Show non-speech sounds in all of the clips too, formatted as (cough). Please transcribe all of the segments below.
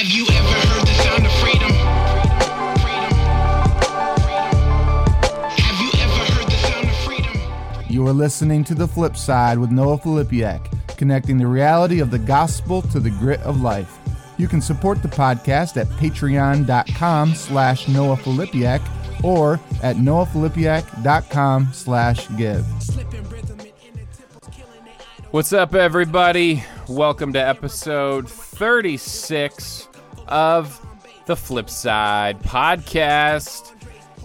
Have you ever heard the sound of freedom? Freedom. Have you ever heard the sound of freedom? You are listening to The Flip Side with Noah Filipiak, connecting the reality of the gospel to the grit of life. You can support the podcast at patreon.com slash Noah Filipiak or at noahfilipiak.com slash give. What's up, everybody? Welcome to episode 36 of the Flip Side podcast.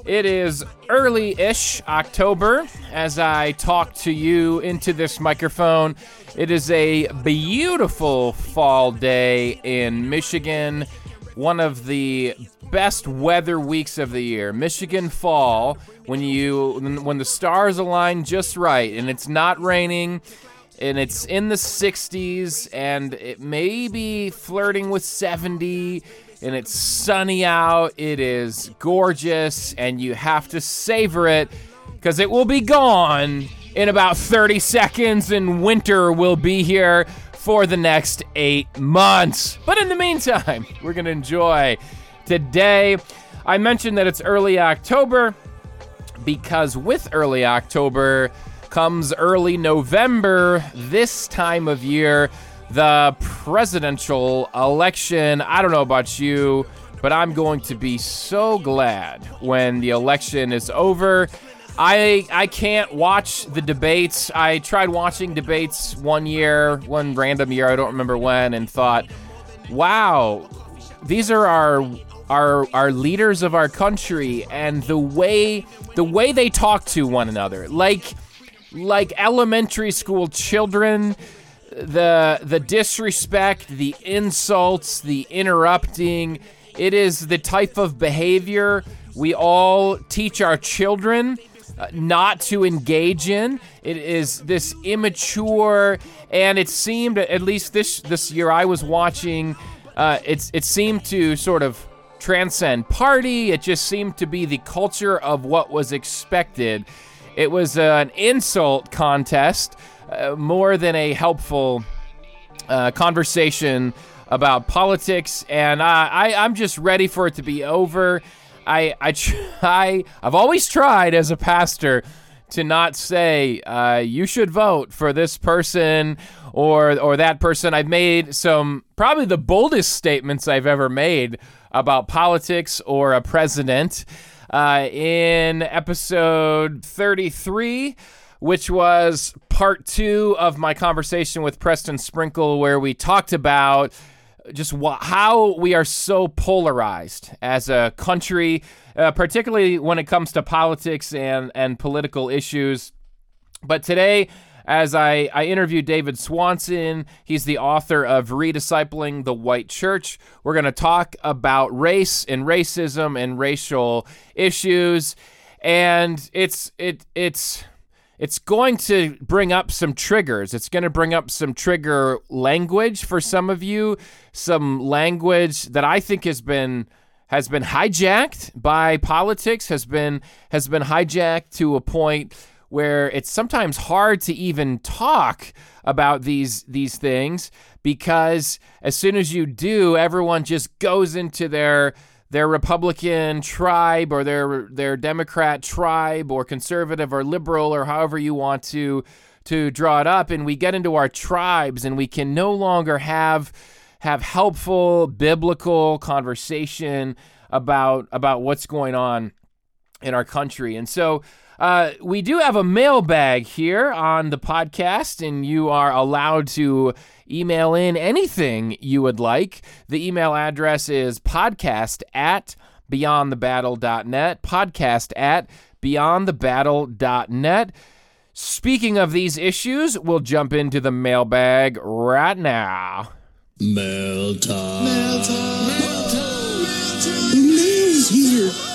It is early ish October as I talk to you into this microphone. It is a beautiful fall day in Michigan, one of the best weather weeks of the year. Michigan fall when you when the stars align just right and it's not raining and it's in the 60s and it may be flirting with 70 and it's sunny out it is gorgeous and you have to savor it because it will be gone in about 30 seconds and winter will be here for the next eight months. But in the meantime (laughs) we're going to enjoy today. I mentioned that it's early october because with early october comes early November, this time of year, the presidential election. I don't know about you, but I'm going to be so glad when the election is over. I I can't watch the debates. I tried watching debates one year, one random year, I don't remember when, and thought, "Wow, these are our our our leaders of our country and the way the way they talk to one another." Like like elementary school children the the disrespect the insults the interrupting it is the type of behavior we all teach our children uh, not to engage in. It is this immature and it seemed at least this this year I was watching uh, it's it seemed to sort of transcend party. It just seemed to be the culture of what was expected it was uh, an insult contest uh, more than a helpful uh, conversation about politics, and I, I'm just ready for it to be over. I, I try, (laughs) I've always tried as a pastor to not say uh, you should vote for this person or or that person. I've made some probably the boldest statements I've ever made about politics or a president uh, in episode 33, which was part two of my conversation with Preston Sprinkle, where we talked about just wh- how we are so polarized as a country, uh, particularly when it comes to politics and, and political issues. But today, as I, I interviewed David Swanson. He's the author of Rediscipling the White Church. We're going to talk about race and racism and racial issues. And it's it it's it's going to bring up some triggers. It's going to bring up some trigger language for some of you, some language that I think has been has been hijacked by politics, has been has been hijacked to a point where it's sometimes hard to even talk about these these things because as soon as you do, everyone just goes into their their Republican tribe or their their Democrat tribe or conservative or liberal or however you want to to draw it up and we get into our tribes and we can no longer have have helpful biblical conversation about about what's going on in our country. And so uh, we do have a mailbag here on the podcast, and you are allowed to email in anything you would like. The email address is podcast at beyondthebattle.net. Podcast at beyondthebattle.net. Speaking of these issues, we'll jump into the mailbag right now. Mail time. Mail time. Mail time. Mail time. Mail's here.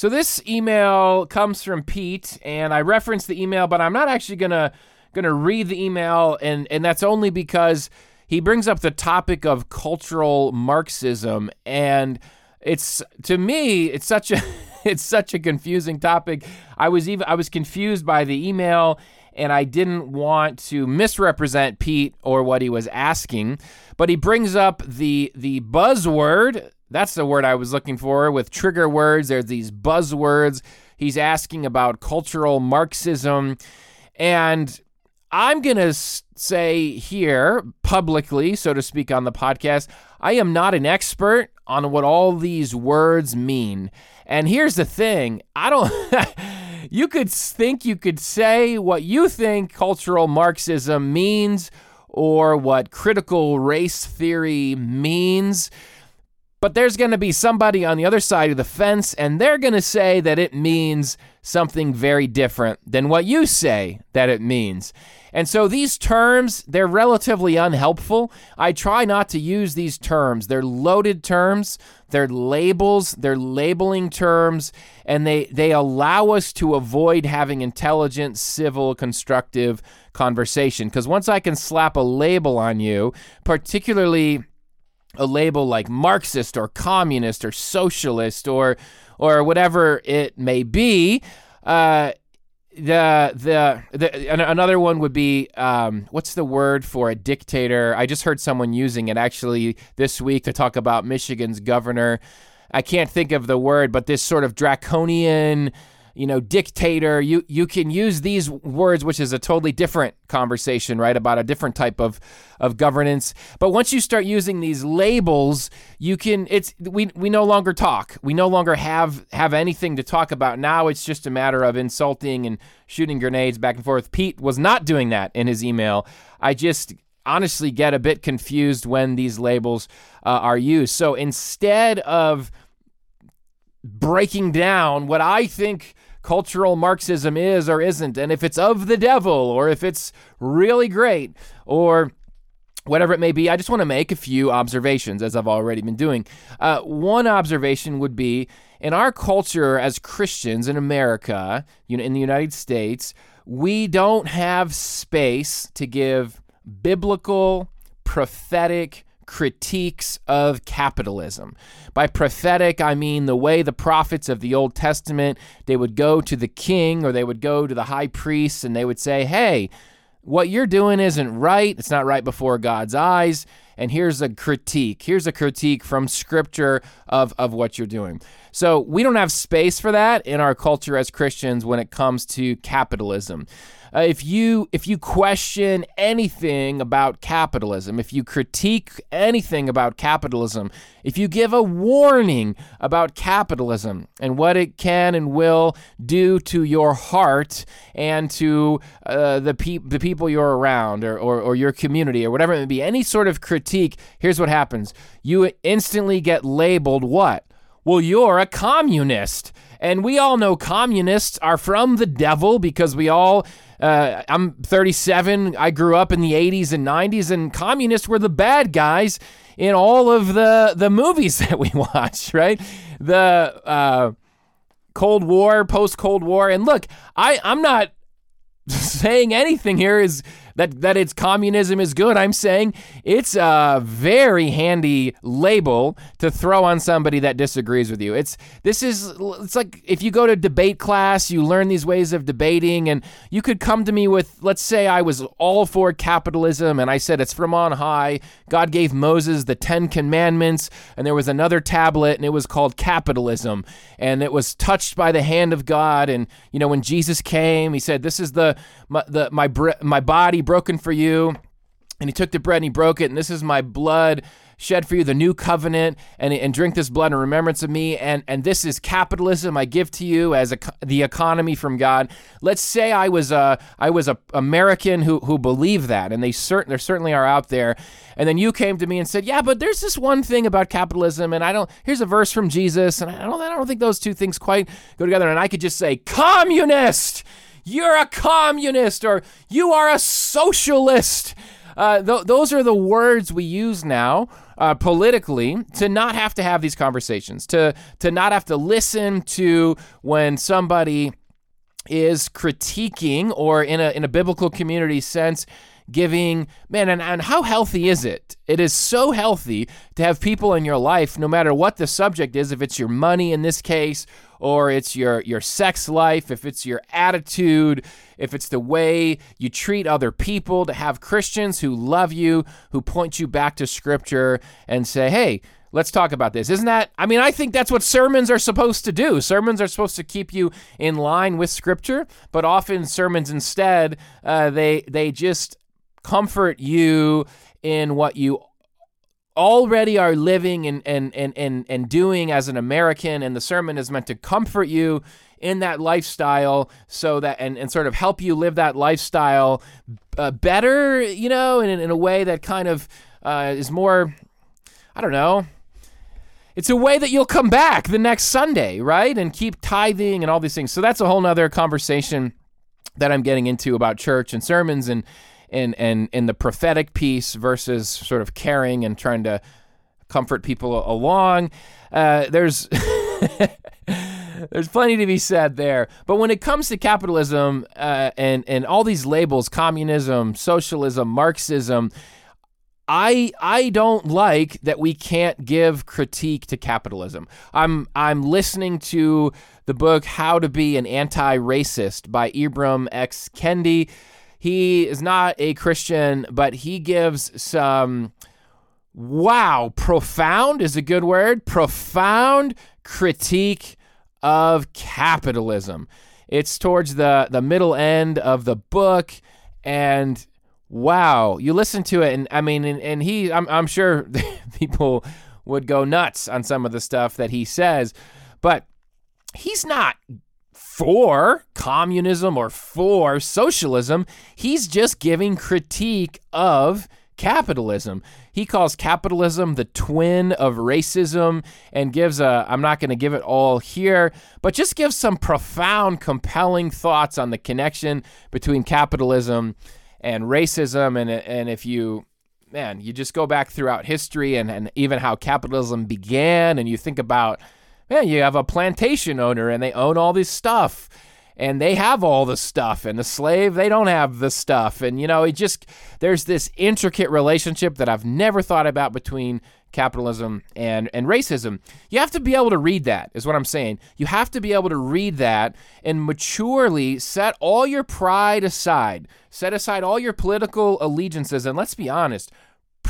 So this email comes from Pete, and I referenced the email, but I'm not actually gonna gonna read the email, and and that's only because he brings up the topic of cultural Marxism, and it's to me it's such a (laughs) it's such a confusing topic. I was even I was confused by the email, and I didn't want to misrepresent Pete or what he was asking. But he brings up the the buzzword. That's the word I was looking for with trigger words. There's these buzzwords. He's asking about cultural Marxism. And I'm going to say here publicly, so to speak, on the podcast, I am not an expert on what all these words mean. And here's the thing I don't. (laughs) you could think you could say what you think cultural Marxism means or what critical race theory means. But there's going to be somebody on the other side of the fence, and they're going to say that it means something very different than what you say that it means. And so these terms, they're relatively unhelpful. I try not to use these terms. They're loaded terms, they're labels, they're labeling terms, and they, they allow us to avoid having intelligent, civil, constructive conversation. Because once I can slap a label on you, particularly a label like Marxist or communist or socialist or or whatever it may be, uh, the the the another one would be um, what's the word for a dictator? I just heard someone using it actually this week to talk about Michigan's governor. I can't think of the word, but this sort of draconian you know, dictator. You you can use these words, which is a totally different conversation, right? About a different type of of governance. But once you start using these labels, you can it's we we no longer talk. We no longer have have anything to talk about. Now it's just a matter of insulting and shooting grenades back and forth. Pete was not doing that in his email. I just honestly get a bit confused when these labels uh, are used. So instead of breaking down what I think cultural Marxism is or isn't, and if it's of the devil or if it's really great or whatever it may be, I just want to make a few observations as I've already been doing. Uh, one observation would be in our culture as Christians in America, you know, in the United States, we don't have space to give biblical, prophetic, critiques of capitalism. By prophetic, I mean the way the prophets of the Old Testament, they would go to the king or they would go to the high priest and they would say, "Hey, what you're doing isn't right. It's not right before God's eyes." And here's a critique. Here's a critique from scripture of, of what you're doing. So we don't have space for that in our culture as Christians when it comes to capitalism uh, if you if you question anything about capitalism, if you critique anything about capitalism, if you give a warning about capitalism and what it can and will do to your heart and to uh, the pe- the people you're around or, or or your community or whatever it may be, any sort of critique, here's what happens: you instantly get labeled what? Well, you're a communist. And we all know communists are from the devil because we all uh, I'm 37. I grew up in the 80s and 90s, and communists were the bad guys in all of the the movies (laughs) that we watch. Right, the uh, Cold War, post Cold War, and look, I I'm not (laughs) saying anything here is that that it's communism is good. I'm saying it's a very handy label to throw on somebody that disagrees with you. It's this is it's like if you go to debate class, you learn these ways of debating and you could come to me with let's say I was all for capitalism and I said it's from on high. God gave Moses the 10 commandments and there was another tablet and it was called capitalism and it was touched by the hand of God and you know when Jesus came, he said this is the my, the my my body broken for you. And he took the bread and he broke it, and this is my blood shed for you, the new covenant, and, and drink this blood in remembrance of me. And, and this is capitalism I give to you as a, the economy from God. Let's say I was a, I was a American who, who believed that, and they cert- there certainly are out there. And then you came to me and said, yeah, but there's this one thing about capitalism, and I don't, here's a verse from Jesus, and I don't, I don't think those two things quite go together. And I could just say, communist! You're a communist or you are a socialist. Uh, th- those are the words we use now uh, politically to not have to have these conversations, to to not have to listen to when somebody is critiquing or in a in a biblical community sense giving. Man, and, and how healthy is it? It is so healthy to have people in your life, no matter what the subject is, if it's your money in this case, or it's your, your sex life, if it's your attitude, if it's the way you treat other people, to have Christians who love you, who point you back to Scripture and say, hey, Let's talk about this. Isn't that? I mean, I think that's what sermons are supposed to do. Sermons are supposed to keep you in line with Scripture, but often sermons instead uh, they they just comfort you in what you already are living and, and, and, and, and doing as an American, and the sermon is meant to comfort you in that lifestyle so that and, and sort of help you live that lifestyle uh, better, you know, in, in a way that kind of uh, is more, I don't know, it's a way that you'll come back the next Sunday, right? And keep tithing and all these things. So that's a whole nother conversation that I'm getting into about church and sermons and and and and the prophetic piece versus sort of caring and trying to comfort people along. Uh, there's (laughs) there's plenty to be said there. But when it comes to capitalism uh, and and all these labels, communism, socialism, Marxism. I I don't like that we can't give critique to capitalism. I'm I'm listening to the book How to Be an Anti-Racist by Ibram X Kendi. He is not a Christian, but he gives some wow, profound is a good word, profound critique of capitalism. It's towards the the middle end of the book and wow, you listen to it, and I mean, and, and he, I'm, I'm sure (laughs) people would go nuts on some of the stuff that he says, but he's not for communism or for socialism. He's just giving critique of capitalism. He calls capitalism the twin of racism and gives a, I'm not going to give it all here, but just gives some profound, compelling thoughts on the connection between capitalism and racism and and if you man you just go back throughout history and, and even how capitalism began and you think about man you have a plantation owner and they own all this stuff and they have all the stuff and the slave they don't have the stuff and you know it just there's this intricate relationship that I've never thought about between capitalism and and racism. You have to be able to read that, is what I'm saying. You have to be able to read that and maturely set all your pride aside. Set aside all your political allegiances and let's be honest,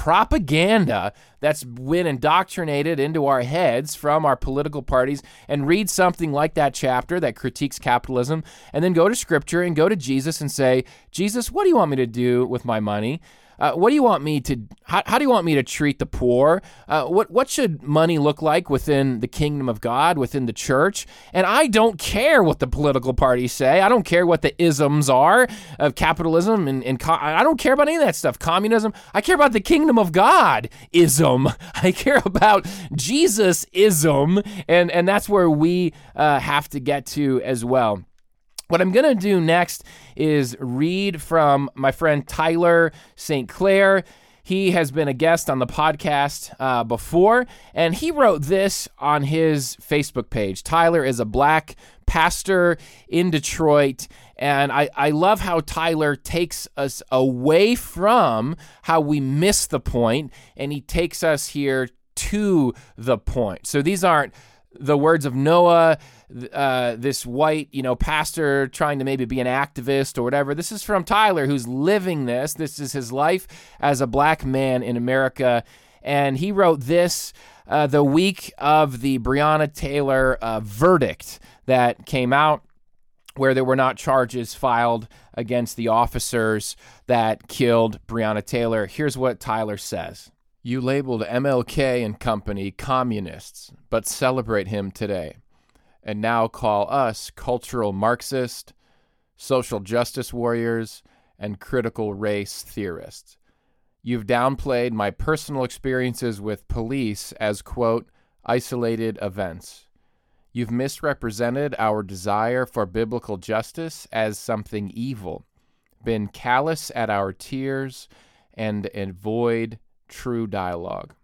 propaganda that's been indoctrinated into our heads from our political parties and read something like that chapter that critiques capitalism and then go to scripture and go to Jesus and say, Jesus, what do you want me to do with my money? Uh, what do you want me to? How, how, do you want me to treat the poor? Uh, what what should money look like within the kingdom of God, within the church? And I don't care what the political parties say. I don't care what the isms are of capitalism and, and co- I don't care about any of that stuff. Communism. I care about the kingdom of God ism. (laughs) I care about Jesus ism, and and that's where we uh, have to get to as well. What I'm going to do next is read from my friend Tyler St. Clair. He has been a guest on the podcast uh, before, and he wrote this on his Facebook page. Tyler is a black pastor in Detroit, and I, I love how Tyler takes us away from how we miss the point, and he takes us here to the point. So these aren't the words of Noah uh, this white, you know, pastor trying to maybe be an activist or whatever. This is from Tyler, who's living this. This is his life as a black man in America. And he wrote this uh, the week of the Breonna Taylor uh, verdict that came out, where there were not charges filed against the officers that killed Breonna Taylor. Here's what Tyler says. You labeled MLK and company communists, but celebrate him today and now call us cultural Marxist, social justice warriors, and critical race theorists. You've downplayed my personal experiences with police as, quote, isolated events. You've misrepresented our desire for biblical justice as something evil, been callous at our tears, and avoid true dialogue.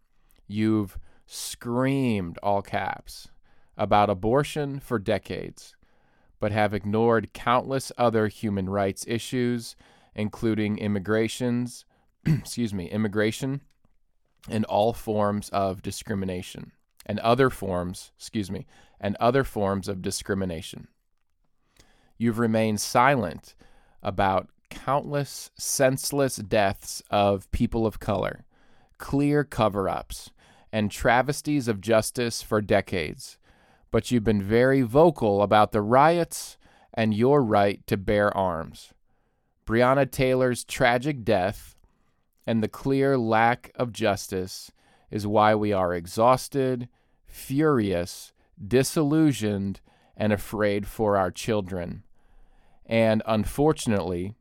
You've screamed, all caps, about abortion for decades, but have ignored countless other human rights issues including immigrations, (clears throat) excuse me, immigration and all forms of discrimination and other forms, excuse me, and other forms of discrimination. You've remained silent about countless senseless deaths of people of color, clear cover ups, and travesties of justice for decades, but you've been very vocal about the riots and your right to bear arms. Breonna Taylor's tragic death and the clear lack of justice is why we are exhausted, furious, disillusioned, and afraid for our children. And unfortunately,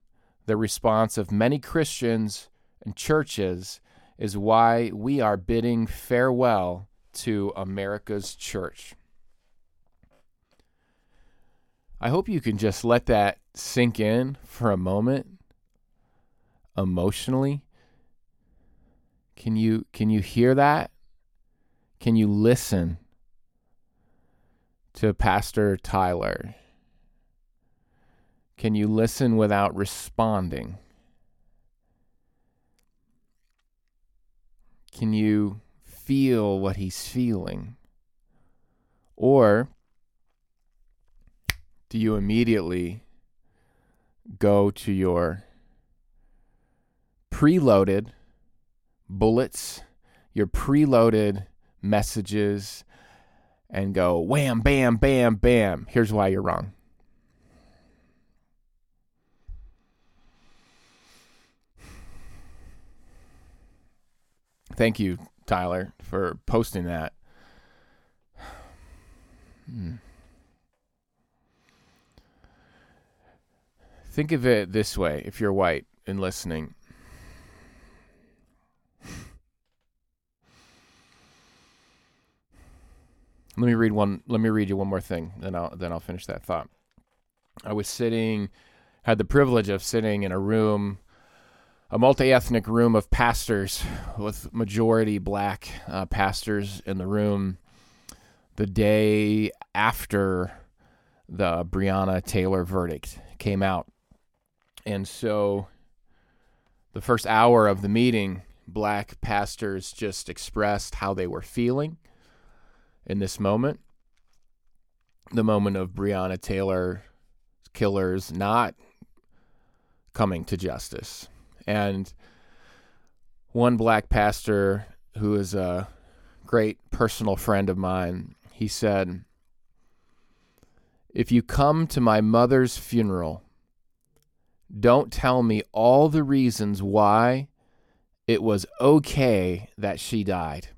the response of many Christians and churches is why we are bidding farewell to America's church. I hope you can just let that sink in for a moment emotionally. Can you can you hear that? Can you listen to Pastor Tyler? Can you listen without responding? Can you feel what he's feeling? Or do you immediately go to your preloaded bullets, your preloaded messages, and go wham, bam, bam, bam? Here's why you're wrong. Thank you, Tyler, for posting that. Hmm. Think of it this way if you're white and listening. Let me read one let me read you one more thing, then I'll then I'll finish that thought. I was sitting had the privilege of sitting in a room a multi-ethnic room of pastors with majority black uh, pastors in the room the day after the Breonna Taylor verdict came out. And so the first hour of the meeting, black pastors just expressed how they were feeling in this moment. The moment of Breonna Taylor killers not coming to justice. And one black pastor who is a great personal friend of mine, he said, If you come to my mother's funeral, don't tell me all the reasons why it was okay that she died.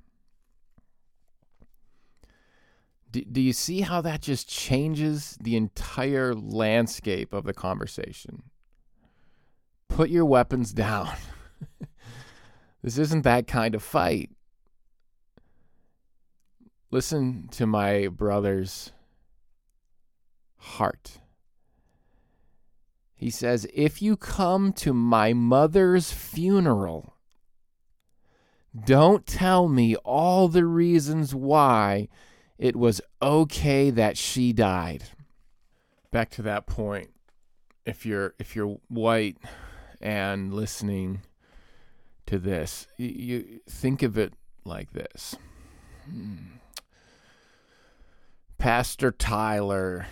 Do, do you see how that just changes the entire landscape of the conversation? Put your weapons down. (laughs) this isn't that kind of fight. Listen to my brother's heart. He says, If you come to my mother's funeral, don't tell me all the reasons why it was okay that she died. Back to that point. If you're if you're white and listening to this, you, think of it like this. Hmm. Pastor Tyler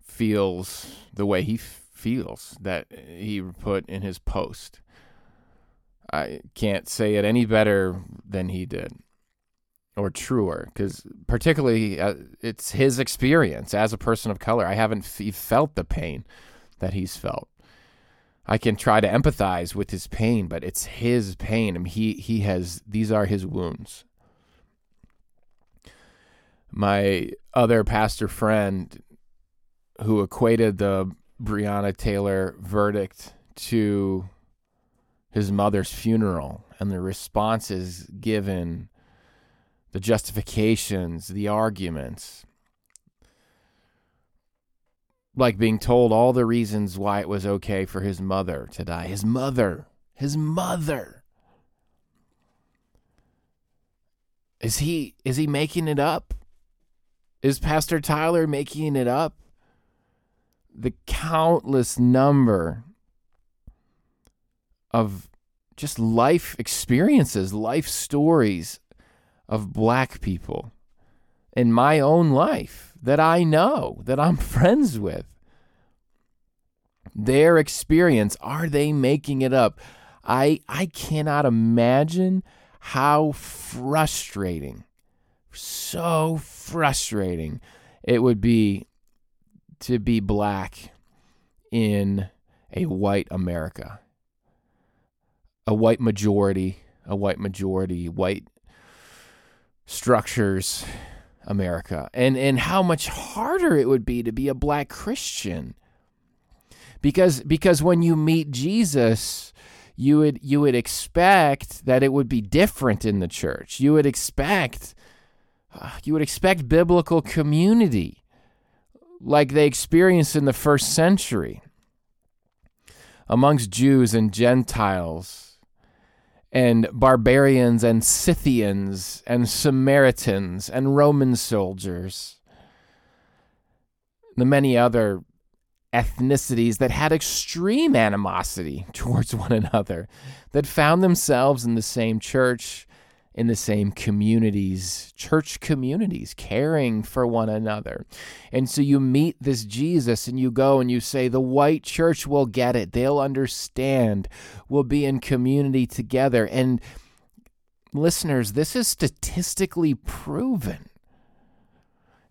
feels the way he f- feels that he put in his post. I can't say it any better than he did or truer because particularly uh, it's his experience as a person of color. I haven't f- felt the pain that he's felt. I can try to empathize with his pain, but it's his pain. I mean, he he has these are his wounds. My other pastor friend who equated the Breonna Taylor verdict to his mother's funeral and the responses given, the justifications, the arguments, like being told all the reasons why it was okay for his mother to die. His mother, his mother. Is he is he making it up? Is Pastor Tyler making it up? the countless number of just life experiences, life stories of black people in my own life that I know, that I'm (laughs) friends with. Their experience, are they making it up? I I cannot imagine how frustrating, so frustrating it would be to be black in a white America. A white majority, a white majority, white structures America. And and how much harder it would be to be a black Christian. Because because when you meet Jesus, you would you would expect that it would be different in the church. You would expect uh, you would expect biblical community like they experienced in the first century amongst Jews and Gentiles and barbarians and Scythians and Samaritans and Roman soldiers, the many other ethnicities that had extreme animosity (laughs) towards one another, that found themselves in the same church in the same communities, church communities, caring for one another. And so you meet this Jesus and you go and you say, The white church will get it. They'll understand. We'll be in community together. And listeners, this is statistically proven.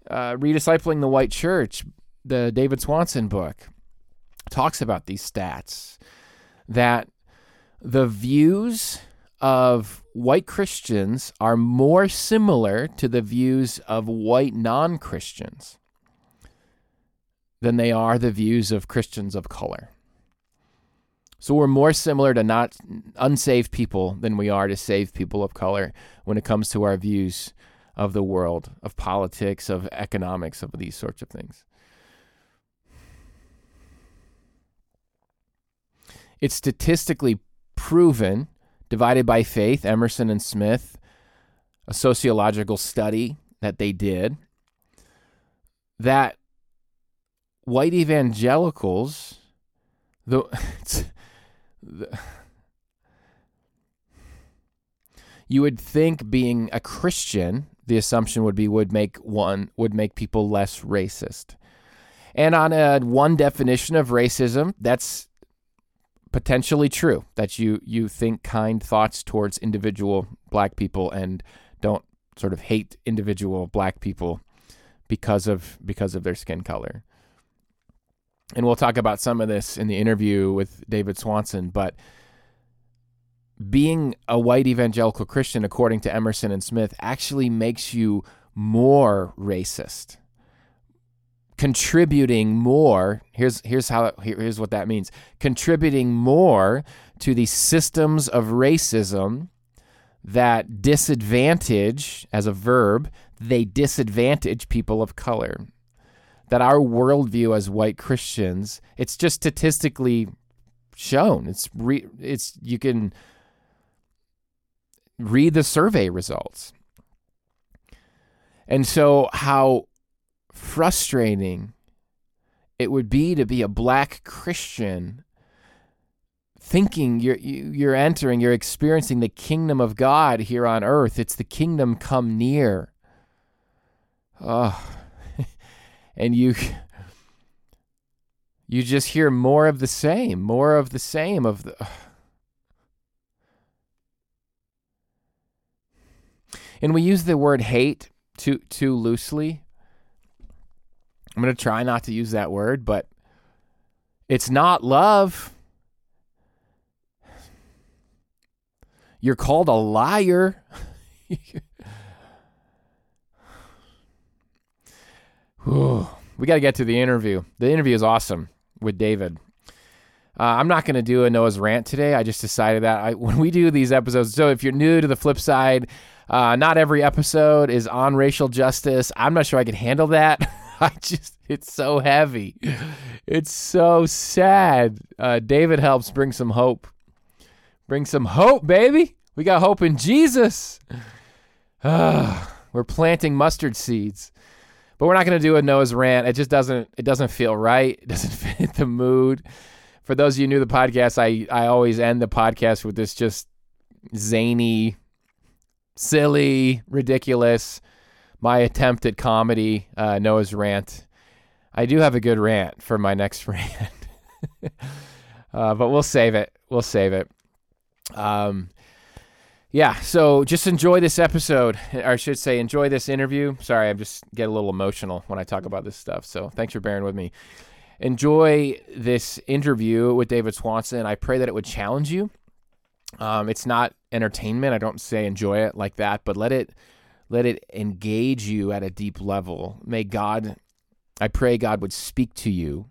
Uh, Rediscipling the White Church, the David Swanson book, talks about these stats that the views of white Christians are more similar to the views of white non Christians than they are the views of Christians of color. So we're more similar to not unsaved people than we are to saved people of color when it comes to our views of the world, of politics, of economics, of these sorts of things. It's statistically proven Divided by Faith, Emerson and Smith, a sociological study that they did, that white evangelicals, the, the (laughs) you would think being a Christian, the assumption would be would make one would make people less racist. And on a one definition of racism, that's potentially true that you you think kind thoughts towards individual black people and don't sort of hate individual black people because of because of their skin color. And we'll talk about some of this in the interview with David Swanson, but being a white evangelical Christian according to Emerson and Smith actually makes you more racist contributing more here's here's how here's what that means contributing more to the systems of racism that disadvantage as a verb they disadvantage people of color. That our worldview as white christians it's just statistically shown. It's re, it's you can read the survey results. And so how frustrating it would be to be a black Christian thinking you're you're entering you're experiencing the kingdom of God here on earth. It's the kingdom come near. Oh (laughs) and you you just hear more of the same more of the same of the and we use the word hate too too loosely I'm going to try not to use that word, but it's not love. You're called a liar. (laughs) we got to get to the interview. The interview is awesome with David. Uh, I'm not going to do a Noah's rant today. I just decided that I, (laughs) when we do these episodes, so if you're new to the flip side, uh, not every episode is on racial justice. I'm not sure I can handle that. (laughs) I just, it's so heavy. It's so sad. Uh, David helps bring some hope. Bring some hope, baby. We got hope in Jesus. Uh, (sighs) we're planting mustard seeds. but we're not going to do a Noah's rant. It just doesn't. It doesn't feel right. (laughs) It doesn't fit the mood. For those of you new to the podcast, I I always end the podcast with this just zany, silly, ridiculous. My attempt at comedy, uh, Noah's rant. I do have a good rant for my next (laughs) rant, uh, but we'll save it. We'll save it. Um, yeah, so just enjoy this episode, or I should say, enjoy this interview. Sorry, I just get a little emotional when I talk about this stuff. So thanks for bearing with me. Enjoy this interview with David Swanson. I pray that it would challenge you. Um, it's not entertainment. I don't say enjoy it like that, but let it let it engage you at a deep level. May God, I pray God would speak to you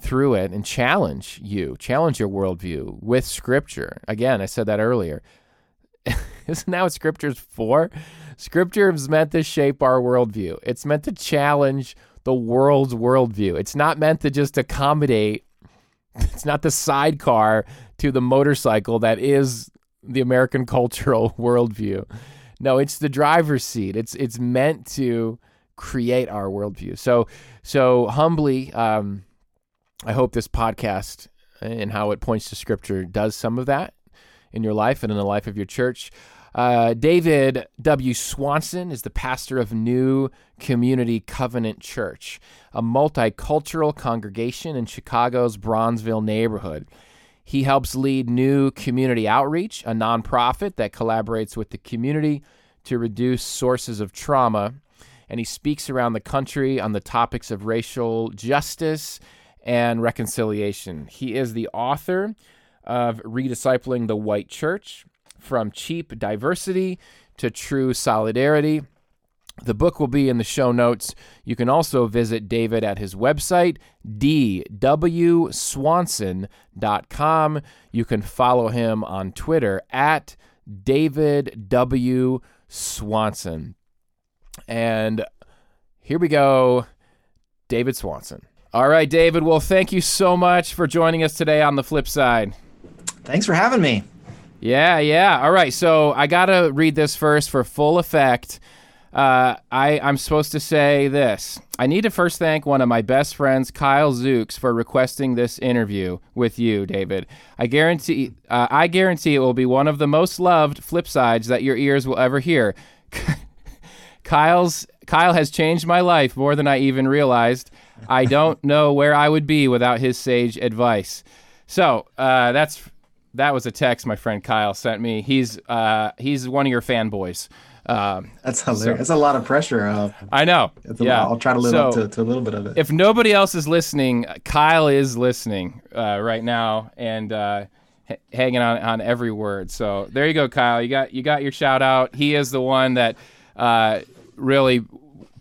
through it and challenge you, challenge your worldview with Scripture. Again, I said that earlier. (laughs) Isn't that what Scripture's for? Scripture is meant to shape our worldview. It's meant to challenge the world's worldview. It's not meant to just accommodate. (laughs) It's not the sidecar to the motorcycle that is the American (laughs) cultural worldview. No, it's the driver's seat. It's it's meant to create our worldview. So so humbly, um, I hope this podcast and how it points to Scripture does some of that in your life and in the life of your church. Uh, David W. Swanson is the pastor of New Community Covenant Church, a multicultural congregation in Chicago's Bronzeville neighborhood. He helps lead New Community Outreach, a nonprofit that collaborates with the community to reduce sources of trauma. And he speaks around the country on the topics of racial justice and reconciliation. He is the author of Rediscipling the White Church From Cheap Diversity to True Solidarity. The book will be in the show notes. You can also visit David at his website, dwswanson.com. You can follow him on Twitter at David W. Swanson. And here we go David Swanson. All right, David. Well, thank you so much for joining us today on the flip side. Thanks for having me. Yeah, yeah. All right. So I got to read this first for full effect. Uh, I, I'm supposed to say this. I need to first thank one of my best friends, Kyle Zooks, for requesting this interview with you, David. I guarantee, uh, I guarantee it will be one of the most loved flip sides that your ears will ever hear. (laughs) Kyle's Kyle has changed my life more than I even realized. I don't (laughs) know where I would be without his sage advice. So uh, that's that was a text my friend Kyle sent me. He's uh, he's one of your fanboys. Um, That's hilarious. That's a lot of pressure. Uh, I know. yeah, lot. I'll try to live So, up to, to a little bit of it. If nobody else is listening, Kyle is listening uh, right now and uh, h- hanging on on every word. So there you go, Kyle. You got you got your shout out. He is the one that uh, really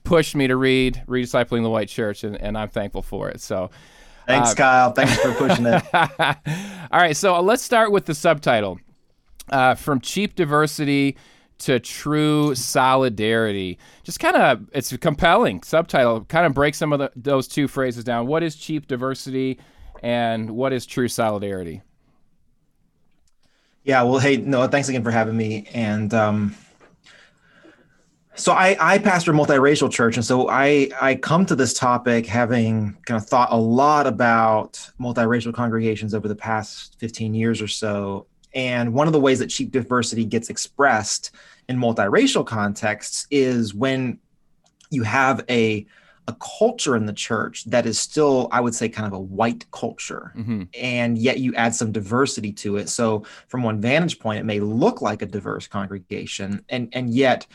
pushed me to read Rediscipling the White Church, and, and I'm thankful for it. So. Thanks, Kyle. Thanks for pushing it. (laughs) All right, so let's start with the subtitle. Uh, from cheap diversity to true solidarity. Just kind of, it's a compelling subtitle. Kind of break some of the, those two phrases down. What is cheap diversity and what is true solidarity? Yeah, well, hey, no, thanks again for having me. And um, so I, I pastor a multiracial church, and so I, I come to this topic having kind of thought a lot about multiracial congregations over the past 15 years or so. And one of the ways that cheap diversity gets expressed in multiracial contexts is when you have a a culture in the church that is still, I would say, kind of a white culture, Mm-hmm. and yet you add some diversity to it. So, from one vantage point, it may look like a diverse congregation, and and yet,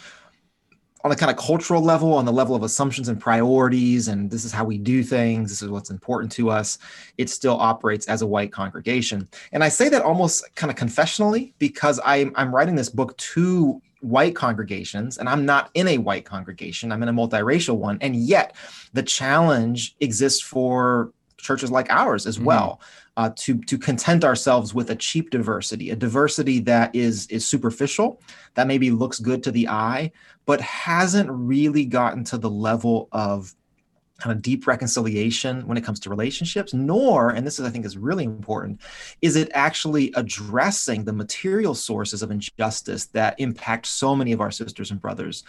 on the kind of cultural level, on the level of assumptions and priorities, and this is how we do things, this is what's important to us, it still operates as a white congregation. And I say that almost kind of confessionally because I'm I'm writing this book to white congregations and I'm not in a white congregation. I'm in a multiracial one. And yet the challenge exists for churches like ours as mm-hmm. well. Uh, to to content ourselves with a cheap diversity, a diversity that is is superficial, that maybe looks good to the eye, but hasn't really gotten to the level of kind of deep reconciliation when it comes to relationships nor and this is i think is really important is it actually addressing the material sources of injustice that impact so many of our sisters and brothers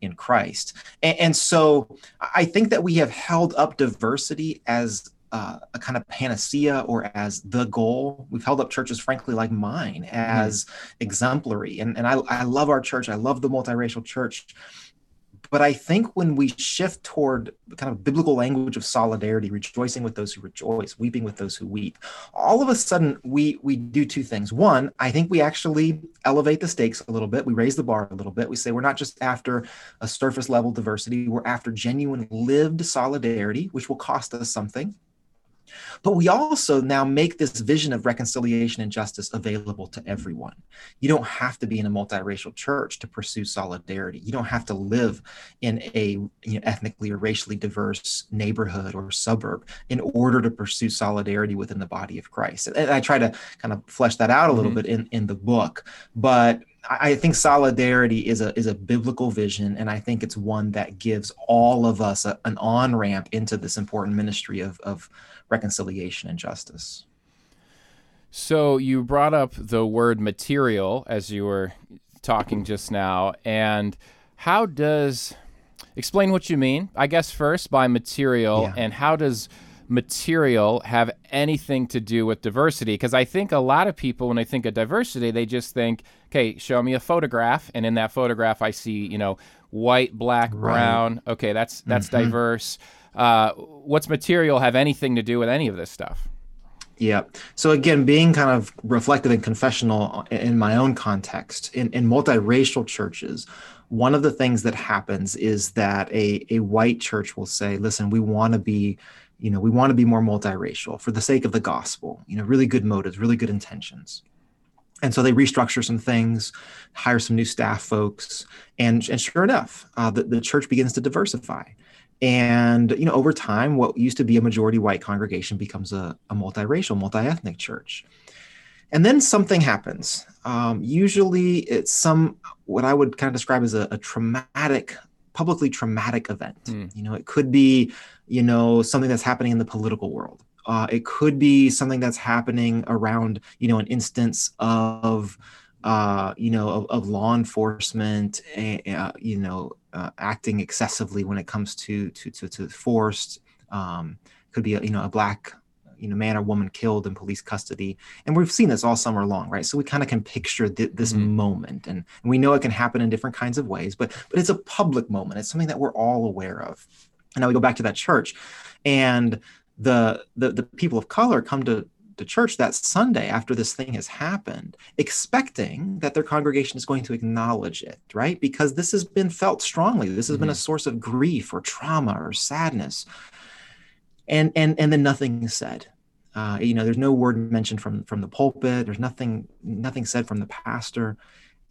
in christ. And, and so i think that we have held up diversity as uh, a kind of panacea or as the goal. We've held up churches, frankly, like mine, as mm. exemplary. And, and I, I love our church. I love the multiracial church. But I think when we shift toward kind of biblical language of solidarity, rejoicing with those who rejoice, weeping with those who weep, all of a sudden we we do two things. One, I think we actually elevate the stakes a little bit. We raise the bar a little bit. We say we're not just after a surface level diversity, we're after genuine lived solidarity, which will cost us something. But we also now make this vision of reconciliation and justice available to everyone. You don't have to be in a multiracial church to pursue solidarity. You don't have to live in a you know, ethnically or racially diverse neighborhood or suburb in order to pursue solidarity within the body of Christ. And I try to kind of flesh that out a little mm-hmm. bit in, in the book. But I think solidarity is a is a biblical vision, and I think it's one that gives all of us a, an on ramp into this important ministry of of reconciliation and justice. So you brought up the word material as you were talking just now, and how does explain what you mean? I guess first by material, yeah. and how does material have anything to do with diversity? Because I think a lot of people, when they think of diversity, they just think, okay, show me a photograph, and in that photograph, I see, you know, white, black, right. brown. Okay, that's that's mm-hmm. diverse. Uh, what's material have anything to do with any of this stuff? Yeah. So again, being kind of reflective and confessional in my own context, in, in multiracial churches, one of the things that happens is that a, a white church will say, listen, we want to be, you know, we want to be more multiracial for the sake of the gospel, you know, really good motives, really good intentions. And so they restructure some things, hire some new staff folks, and, and sure enough, uh, the, the church begins to diversify and you know over time what used to be a majority white congregation becomes a, a multiracial multi-ethnic church. And then something happens. Um, usually it's some what i would kind of describe as a, a traumatic publicly traumatic event. Mm. you know it could be you know something that's happening in the political world. Uh, it could be something that's happening around you know an instance of uh, you know, of, of law enforcement, uh, you know, uh, acting excessively when it comes to to to, to forced. Um, could be a, you know a black you know man or woman killed in police custody, and we've seen this all summer long, right? So we kind of can picture th- this mm-hmm. moment, and, and we know it can happen in different kinds of ways, but but it's a public moment. It's something that we're all aware of. And now we go back to that church, and the the, the people of color come to to church that Sunday after this thing has happened, expecting that their congregation is going to acknowledge it, right? Because this has been felt strongly. This has mm-hmm. been a mm-hmm. source of grief or trauma or sadness. And and and then nothing is said. Uh, you know, there's no word mentioned from from the pulpit. There's nothing nothing said from the pastor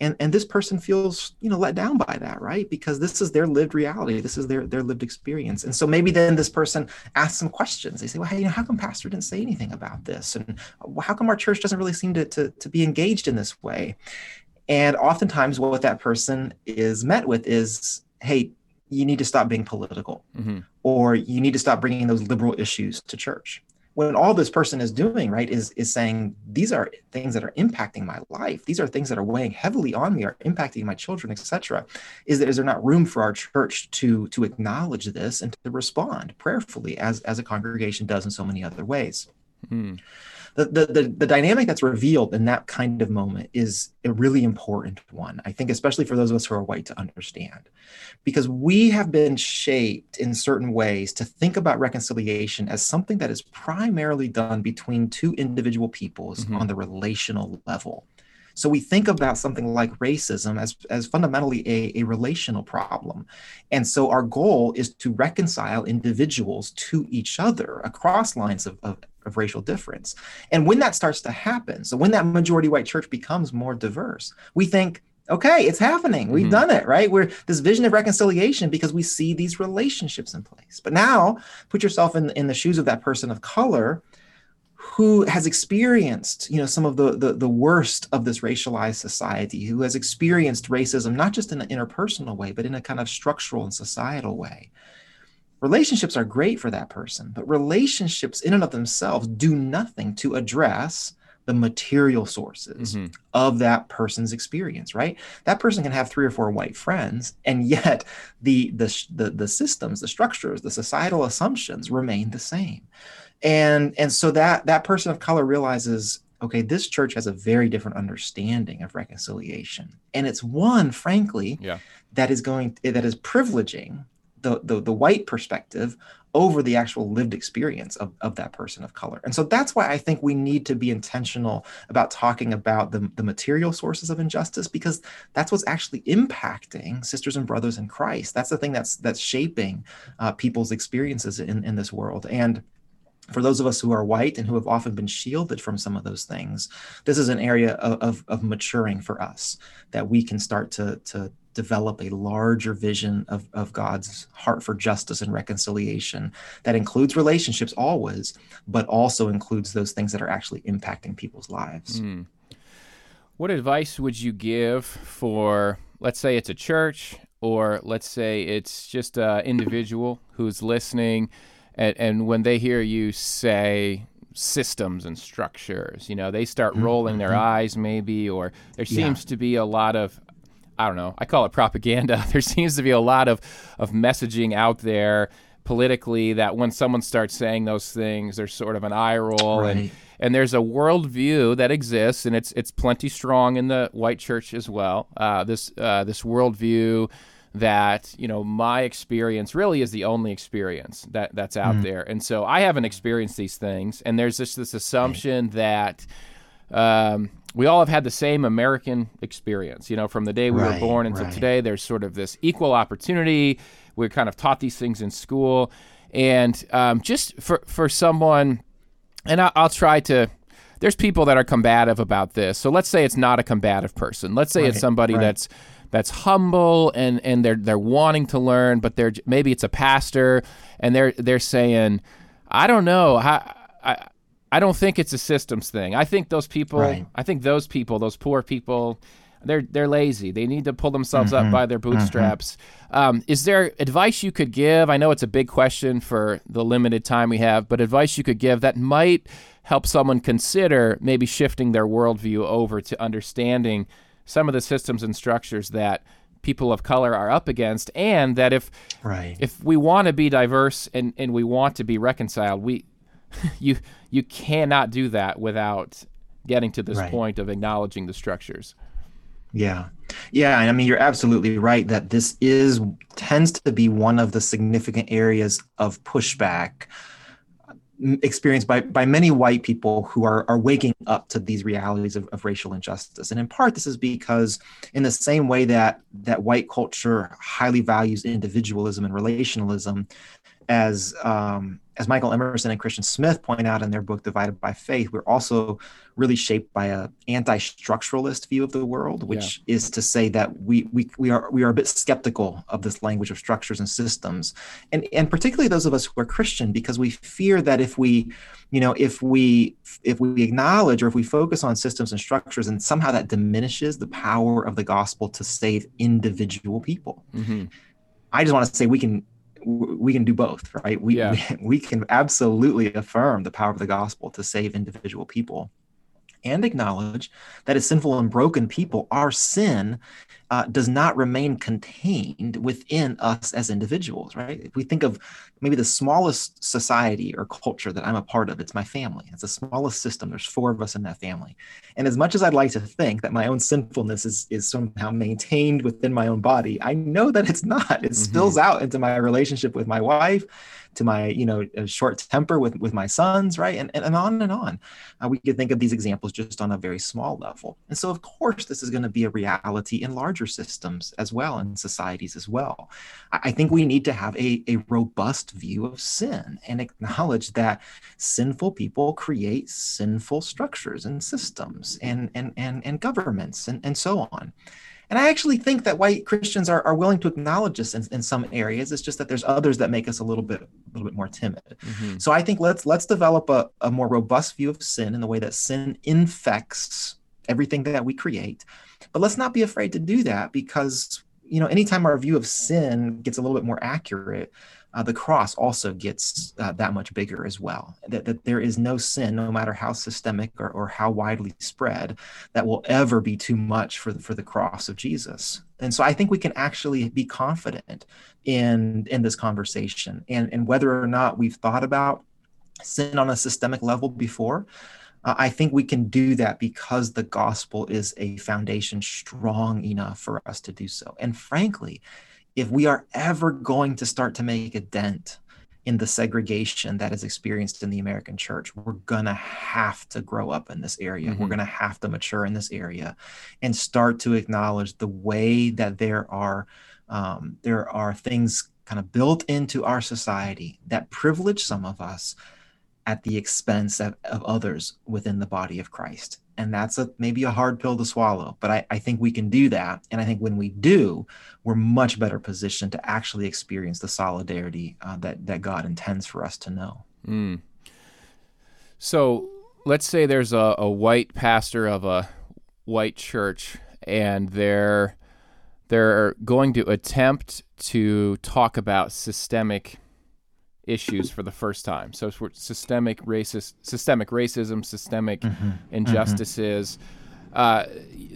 and and this person feels you know let down by that right? Because this is their lived reality. This is their their lived experience. And so maybe then this person asks some questions. They say well hey you know how come pastor didn't say anything about this? And how come our church doesn't really seem to to, to be engaged in this way? And oftentimes what that person is met with is hey you need to stop being political mm-hmm. or you need to stop bringing those liberal issues to church when all this person is doing right is is saying these are things that are impacting my life. These are things that are weighing heavily on me are impacting my children etc is that is there not room for our church to to acknowledge this and to respond prayerfully as as a congregation does in so many other ways? Mm the, the, the, the dynamic that's revealed in that kind of moment is a really important one, I think, especially for those of us who are white to understand. Because we have been shaped in certain ways to think about reconciliation as something that is primarily done between two individual peoples mm-hmm. on the relational level. So we think about something like racism as, as fundamentally a, a relational problem. And so our goal is to reconcile individuals to each other across lines of, of, of racial difference. And when that starts to happen, so when that majority white church becomes more diverse, we think, okay, it's happening. We've mm-hmm. done it, right? We're this vision of reconciliation because we see these relationships in place. But now put yourself in, in the shoes of that person of color who has experienced you know some of the, the, the worst of this racialized society who has experienced racism not just in an interpersonal way but in a kind of structural and societal way. Relationships are great for that person, but relationships in and of themselves do nothing to address the material sources Mhm. of that person's experience right? That person can have three or four white friends and yet the the the, the systems the structures the societal assumptions remain the same and and so that that person of color realizes okay this church has a very different understanding of reconciliation and it's one frankly Yeah. that is going that is privileging the, the the white perspective over the actual lived experience of, of that person of color. And so that's why I think we need to be intentional about talking about the, the material sources of injustice, because that's what's actually impacting sisters and brothers in Christ. That's the thing that's that's shaping uh, people's experiences in, in this world. And for those of us who are white and who have often been shielded from some of those things, this is an area of, of, of maturing for us that we can start to, to develop a larger vision of, of God's heart for justice and reconciliation that includes relationships always, but also includes those things that are actually impacting people's lives. Mm. What advice would you give for, let's say it's a church, or let's say it's just an individual who's listening, and, and when they hear you say systems and structures, you know, they start rolling their eyes maybe, or there Yeah. seems to be a lot of, I don't know, I call it propaganda. (laughs) There seems to be a lot of, of messaging out there politically that when someone starts saying those things, there's sort of an eye roll and Right. and there's a worldview that exists, and it's it's plenty strong in the white church as well. Uh, this uh, this worldview that you know my experience really is the only experience that that's out there, and so I haven't experienced these things, and there's just this assumption that. Um, we all have had the same American experience, you know, from the day we were born until right. today. There's sort of this equal opportunity. We're kind of taught these things in school, and um, just for for someone and I, I'll try to. There's people that are combative about this. So let's say it's not a combative person. Let's say it's somebody right. that's that's humble and and they're they're wanting to learn, but they're maybe it's a pastor and they're they're saying, I don't know, I I, I don't think it's a systems thing. I think those people, Right. I think those people, those poor people. They're they're lazy. They need to pull themselves Mm-hmm. up by their bootstraps. Um, is there advice you could give? I know it's a big question for the limited time we have, but advice you could give that might help someone consider maybe shifting their worldview over to understanding some of the systems and structures that people of color are up against, and that if Right. if we want to be diverse and, and we want to be reconciled, we (laughs) you you cannot do that without getting to this Right. point of acknowledging the structures. Yeah. Yeah. And I mean, you're absolutely right that this is tends to be one of the significant areas of pushback experienced by, by many white people who are, are waking up to these realities of, of racial injustice. And in part, this is because in the same way that that white culture highly values individualism and relationalism, as um, as Michael Emerson and Christian Smith point out in their book Divided by Faith, we're also really shaped by a anti-structuralist view of the world, which is to say that we we we are we are a bit skeptical of this language of structures and systems, and and particularly those of us who are Christian, because we fear that if we, you know, if we if we acknowledge or if we focus on systems and structures, and somehow that diminishes the power of the gospel to save individual people. hmm I just want to say we can we can do both, right? We, Yeah. we (laughs) we can absolutely affirm the power of the gospel to save individual people, and acknowledge that as sinful and broken people, our sin uh, does not remain contained within us as individuals, right? If we think of maybe the smallest society or culture that I'm a part of, it's my family. It's the smallest system. There's four of us in that family. And as much as I'd like to think that my own sinfulness is, is somehow maintained within my own body, I know that it's not. It spills out into my relationship with my wife, to my, you know, short temper with, with my sons, right? And, and, and on and on. Uh, we could think of these examples just on a very small level. And so, of course, this is going to be a reality in larger systems as well, and societies as well. I, I think we need to have a, a robust view of sin and acknowledge that sinful people create sinful structures and systems and, and, and, and governments and, and so on. And I actually think that white Christians are, are willing to acknowledge this in, in some areas. It's just that there's others that make us a little bit a little bit more timid. hmm So I think let's let's develop a, a more robust view of sin in the way that sin infects everything that we create. But let's not be afraid to do that because you know anytime our view of sin gets a little bit more accurate, uh, the cross also gets uh, that much bigger as well. That, that there is no sin, no matter how systemic or, or how widely spread, that will ever be too much for the, for the cross of Jesus. And so I think we can actually be confident in in this conversation, and and whether or not we've thought about sin on a systemic level before. Uh, I think we can do that because the gospel is a foundation strong enough for us to do so. And frankly, if we are ever going to start to make a dent in the segregation that is experienced in the American church, we're going to have to grow up in this area. Mm-hmm. We're going to have to mature in this area and start to acknowledge the way that there are um, there are things kind of built into our society that privilege some of us at the expense of, of others within the body of Christ and that's a maybe a hard pill to swallow but I, I think we can do that and i think when we do we're much better positioned to actually experience the solidarity uh, that that god intends for us to know mm. so let's say there's a, a white pastor of a white church and they're they're going to attempt to talk about systemic issues for the first time. So systemic racist, systemic racism, systemic mm-hmm. injustices. Mm-hmm. Uh,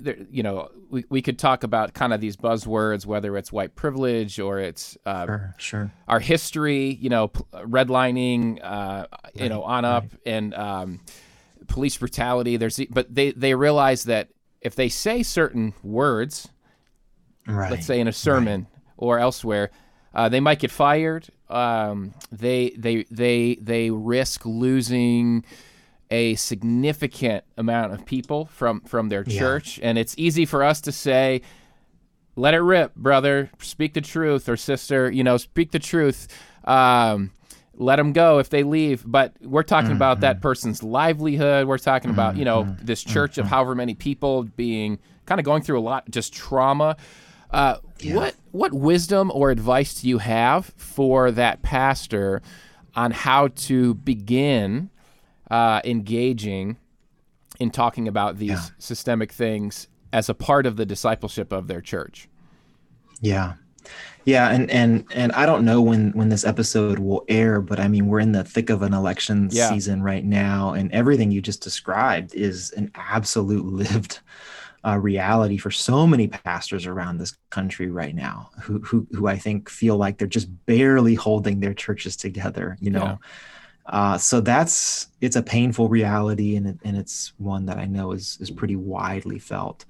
there, you know, we, we could talk about kind of these buzzwords, whether it's white privilege or it's uh, sure, sure. our history, you know, p- redlining, uh, right, you know, on up, right. and um, police brutality. There's, but they they realize that if they say certain words, right. let's say in a sermon or elsewhere, uh, they might get fired. Um, they they they they risk losing a significant amount of people from from their church, yeah. and it's easy for us to say, "Let it rip, brother. Speak the truth, or sister. You know, speak the truth." Um, let them go if they leave. But we're talking mm-hmm. about that person's livelihood. We're talking mm-hmm. about, you know, mm-hmm. this church mm-hmm. of however many people being kind of going through a lot, just trauma. Uh, yeah. What what wisdom or advice do you have for that pastor on how to begin uh, engaging in talking about these yeah. systemic things as a part of the discipleship of their church? Yeah. Yeah, and and and I don't know when when this episode will air, but I mean we're in the thick of an election yeah. season right now, and everything you just described is an absolute (laughs) lived uh, reality for so many pastors around this country right now who, who, who I think feel like they're just barely holding their churches together, you know? Yeah. Uh, so that's, it's a painful reality and, it, and it's one that I know is, is pretty widely felt.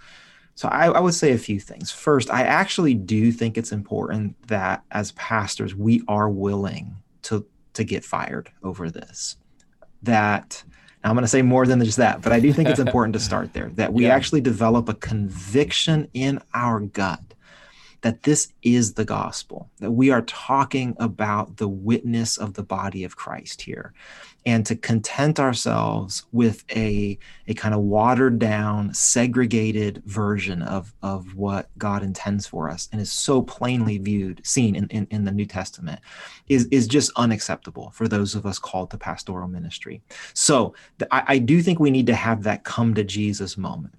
So I, I, would say a few things. First, I actually do think it's important that as pastors we are willing to to get fired over this. That I'm going to say more than just that, but I do think it's (laughs) important to start there that we yeah. actually develop a conviction in our gut that this is the gospel, that we are talking about the witness of the body of Christ here and to content ourselves with a, a kind of watered down, segregated version of, of what God intends for us and is so plainly viewed, seen in, in, in the New Testament, is, is just unacceptable for those of us called to pastoral ministry. So I, I do think we need to have that come to Jesus moment.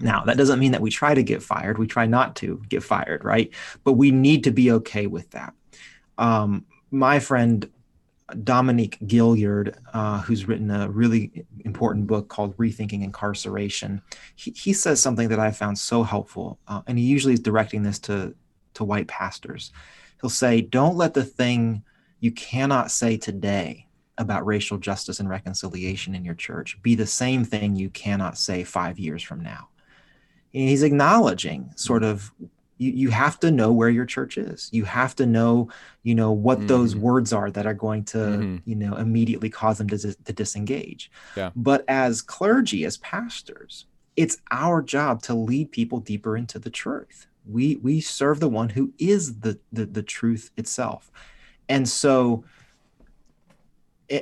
Now, that doesn't mean that we try to get fired. We try not to get fired, right? But we need to be okay with that. Um, my friend Dominique Gilliard, uh, who's written a really important book called Rethinking Incarceration, he, he says something that I found so helpful, uh, and he usually is directing this to to white pastors. He'll say, "Don't let the thing you cannot say today about racial justice and reconciliation in your church be the same thing you cannot say five years from now." And he's acknowledging sort of you, you have to know where your church is you have to know you know what mm-hmm. those words are that are going to mm-hmm. you know immediately cause them to, to disengage yeah. but as clergy as pastors it's our job to lead people deeper into the truth we we serve the one who is the the, the truth itself and so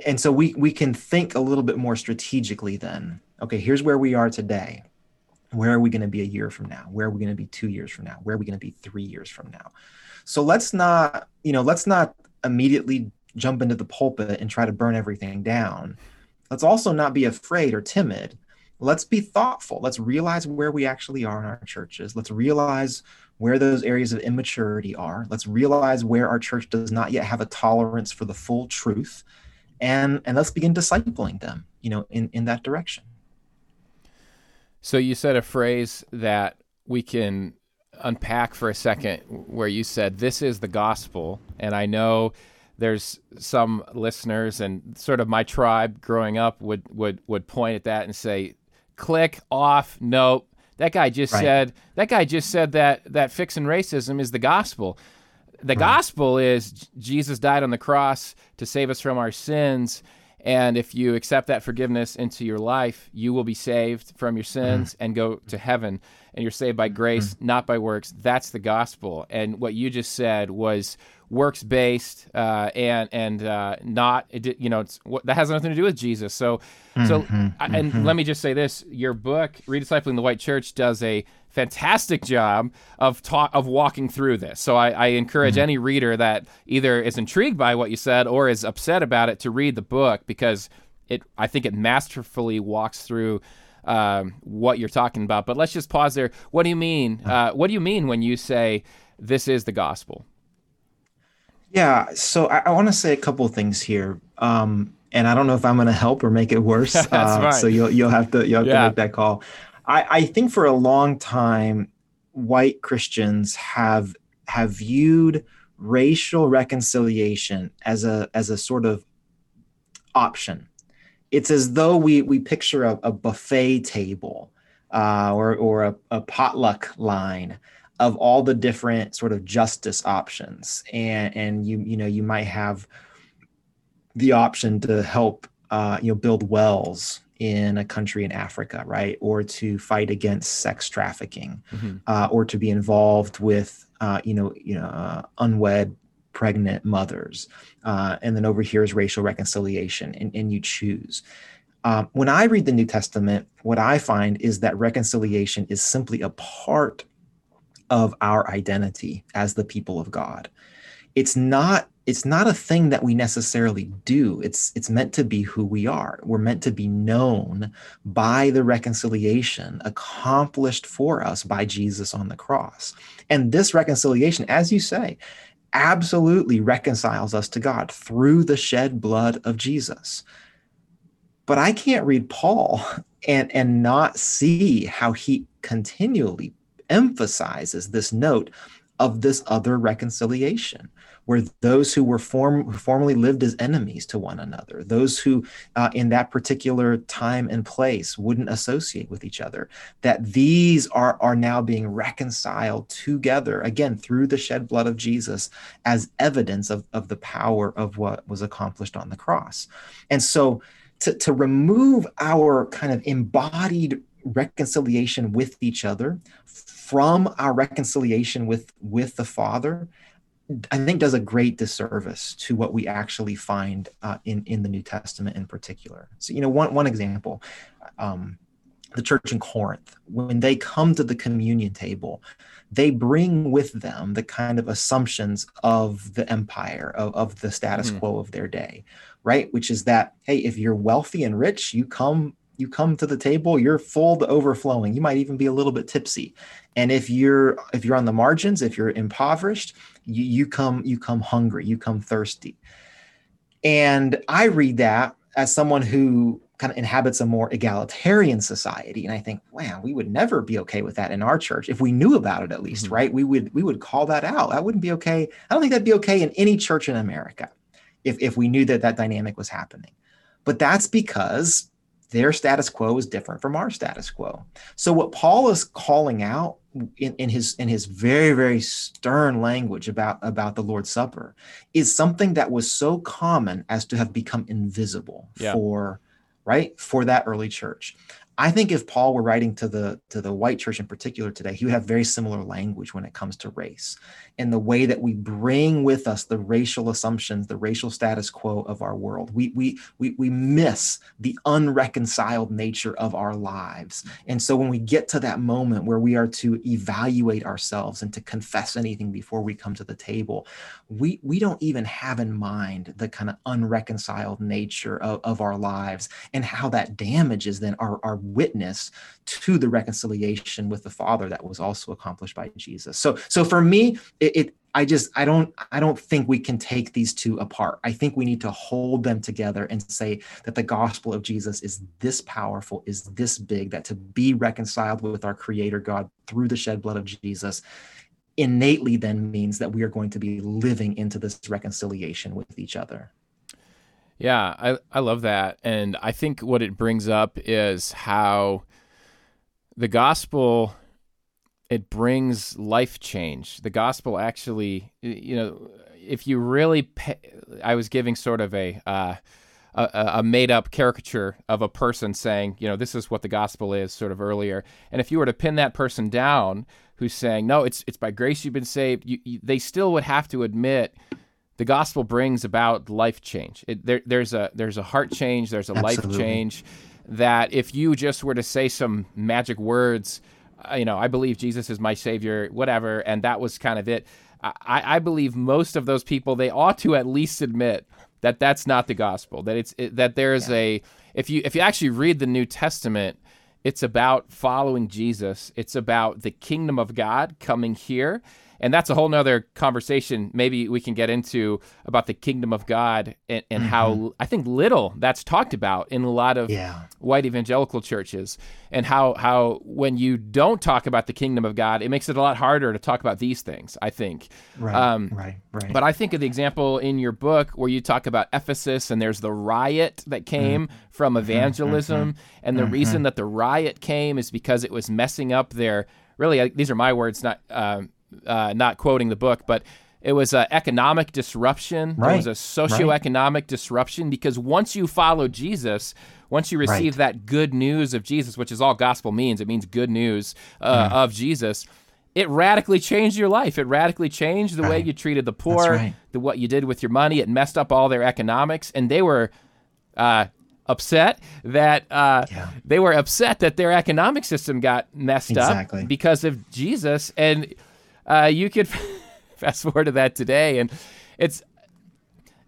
and so we we can think a little bit more strategically then okay here's where we are today where are we going to be a year from now where are we going to be two years from now where are we going to be three years from now so let's not you know let's not immediately jump into the pulpit and try to burn everything down let's also not be afraid or timid let's be thoughtful. Let's realize where we actually are in our churches. Let's realize where those areas of immaturity are. Let's realize where our church does not yet have a tolerance for the full truth. And, and let's begin discipling them, you know, in, in that direction. So you said a phrase that we can unpack for a second where you said this is the gospel and I know there's some listeners and sort of my tribe growing up would would would point at that and say click off nope that guy just Right. said that guy just said that that fixing racism is the gospel the Right. gospel is Jesus died on the cross to save us from our sins. And if you accept that forgiveness into your life, you will be saved from your sins mm-hmm. and go to heaven. And you're saved by grace, not by works. That's the gospel. And what you just said was works based uh, and and uh, not it, you know it's, what, that has nothing to do with Jesus. So so I- and let me just say this: your book, Rediscipling the White Church, does a fantastic job of talk of walking through this. So I, I encourage any reader that either is intrigued by what you said or is upset about it to read the book because it I think it masterfully walks through um, what you're talking about. But let's just pause there. What do you mean? Uh, what do you mean when you say this is the gospel? Yeah, so I, I want to say a couple of things here, um, and I don't know if I'm going to help or make it worse. (laughs) That's uh, fine. So you'll you'll have to you'll have Yeah. to make that call. I, I think for a long time, white Christians have have viewed racial reconciliation as a as a sort of option. It's as though we we picture a, a buffet table uh, or or a, a potluck line of all the different sort of justice options and and you you know you might have the option to help uh, you know build wells in a country in Africa right or to fight against sex trafficking Mhm. uh, or to be involved with uh, you know you know uh, unwed pregnant mothers uh, and then over here is racial reconciliation and, and you choose um, when I read the New Testament, what I find is that reconciliation is simply a part of our identity as the people of God. It's not it's not a thing that we necessarily do. It's it's meant to be who we are. We're meant to be known by the reconciliation accomplished for us by Jesus on the cross. And this reconciliation, as you say, absolutely reconciles us to God through the shed blood of Jesus. But I can't read Paul (laughs) and and not see how he continually emphasizes this note of this other reconciliation where those who were form, who formerly lived as enemies to one another those who uh, in that particular time and place wouldn't associate with each other that these are are now being reconciled together again through the shed blood of jesus as evidence of, of the power of what was accomplished on the cross. And so to, to remove our kind of embodied reconciliation with each other from our reconciliation with with the father i think does a great disservice to what we actually find uh, in in the new testament in particular so you know one one example um, the church in corinth when they come to the communion table they bring with them the kind of assumptions of the empire of, of the status Mhm. quo of their day right which is that hey if you're wealthy and rich you come you come to the table you're full to overflowing. You might even be a little bit tipsy. And if you're if you're on the margins if you're impoverished you, you come you come hungry you come thirsty. And i read that as someone who kind of inhabits a more egalitarian society. And i think wow we would never be okay with that in our church. If we knew about it at least Mhm. right? We would we would call that out. That wouldn't be okay. I don't think that'd be okay in any church in america if if we knew that that dynamic was happening. But that's because their status quo is different from our status quo so what paul is calling out in, in his in his very very stern language about about the lord's supper is something that was so common as to have become invisible Yeah. for right for that early church i think if paul were writing to the to the white church in particular today he would have very similar language when it comes to race and the way that we bring with us the racial assumptions the racial status quo of our world. We we we, we miss the unreconciled nature of our lives. And so when we get to that moment where we are to evaluate ourselves and to confess anything before we come to the table we we don't even have in mind the kind of unreconciled nature of, of our lives and how that damages then our, our witness to the reconciliation with the Father that was also accomplished by Jesus. So, so for me, it, it I just I don't I don't think we can take these two apart. I think we need to hold them together and say that the gospel of Jesus is this powerful, is this big that to be reconciled with our creator God through the shed blood of Jesus innately then means that we are going to be living into this reconciliation with each other. Yeah, I, I love that. And I think what it brings up is how the gospel it brings life change. The gospel actually, you know, if you really, pay, I was giving sort of a, uh, a, a made up caricature of a person saying, you know, this is what the gospel is, sort of earlier. And if you were to pin that person down, who's saying, no, it's it's by grace you've been saved, you, you, they still would have to admit the gospel brings about life change. It, there, there's a there's a heart change, there's a Absolutely. life change. That if you just were to say some magic words uh, you know, I believe Jesus is my savior, whatever, and that was kind of it. I, I believe most of those people they ought to at least admit that that's not the gospel. That it's it, that there's yeah. a if you if you actually read the New Testament, it's about following Jesus. It's about the kingdom of God coming here and that's a whole nother conversation maybe we can get into about the kingdom of god and, and mm-hmm. how i think little that's talked about in a lot of yeah. white evangelical churches and how how when you don't talk about the kingdom of god it makes it a lot harder to talk about these things i think right um, right right but i think of the example in your book where you talk about ephesus and there's the riot that came mm-hmm. from mm-hmm. evangelism mm-hmm. and the reason mm-hmm. that the riot came is because it was messing up their really these are my words not um, uh, not quoting the book, but it was an economic disruption. Right. It was a socioeconomic right. disruption because once you follow Jesus, once you receive right. that good news of Jesus, which is all gospel means, it means good news uh, mm. of Jesus. It radically changed your life. It radically changed the way you treated the poor, the what you did with your money. It messed up all their economics, and they were uh, upset that uh, yeah. they were upset that their economic system got messed exactly. up because of Jesus. And uh, you could (laughs) fast forward to that today, and it's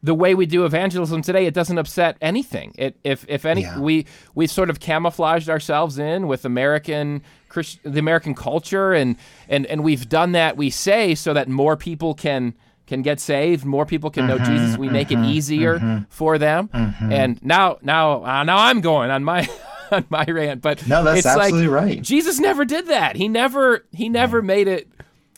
the way we do evangelism today. It doesn't upset anything. It, if if any, yeah. we we sort of camouflaged ourselves in with American Christ, the American culture, and and and we've done that. We say so that more people can can get saved, more people can know mm-hmm, Jesus. We make mm-hmm, it easier mm-hmm, for them. And now now uh, now I'm going on my (laughs) on my rant, but no, that's it's absolutely like, right. Jesus never did that. He never he never made it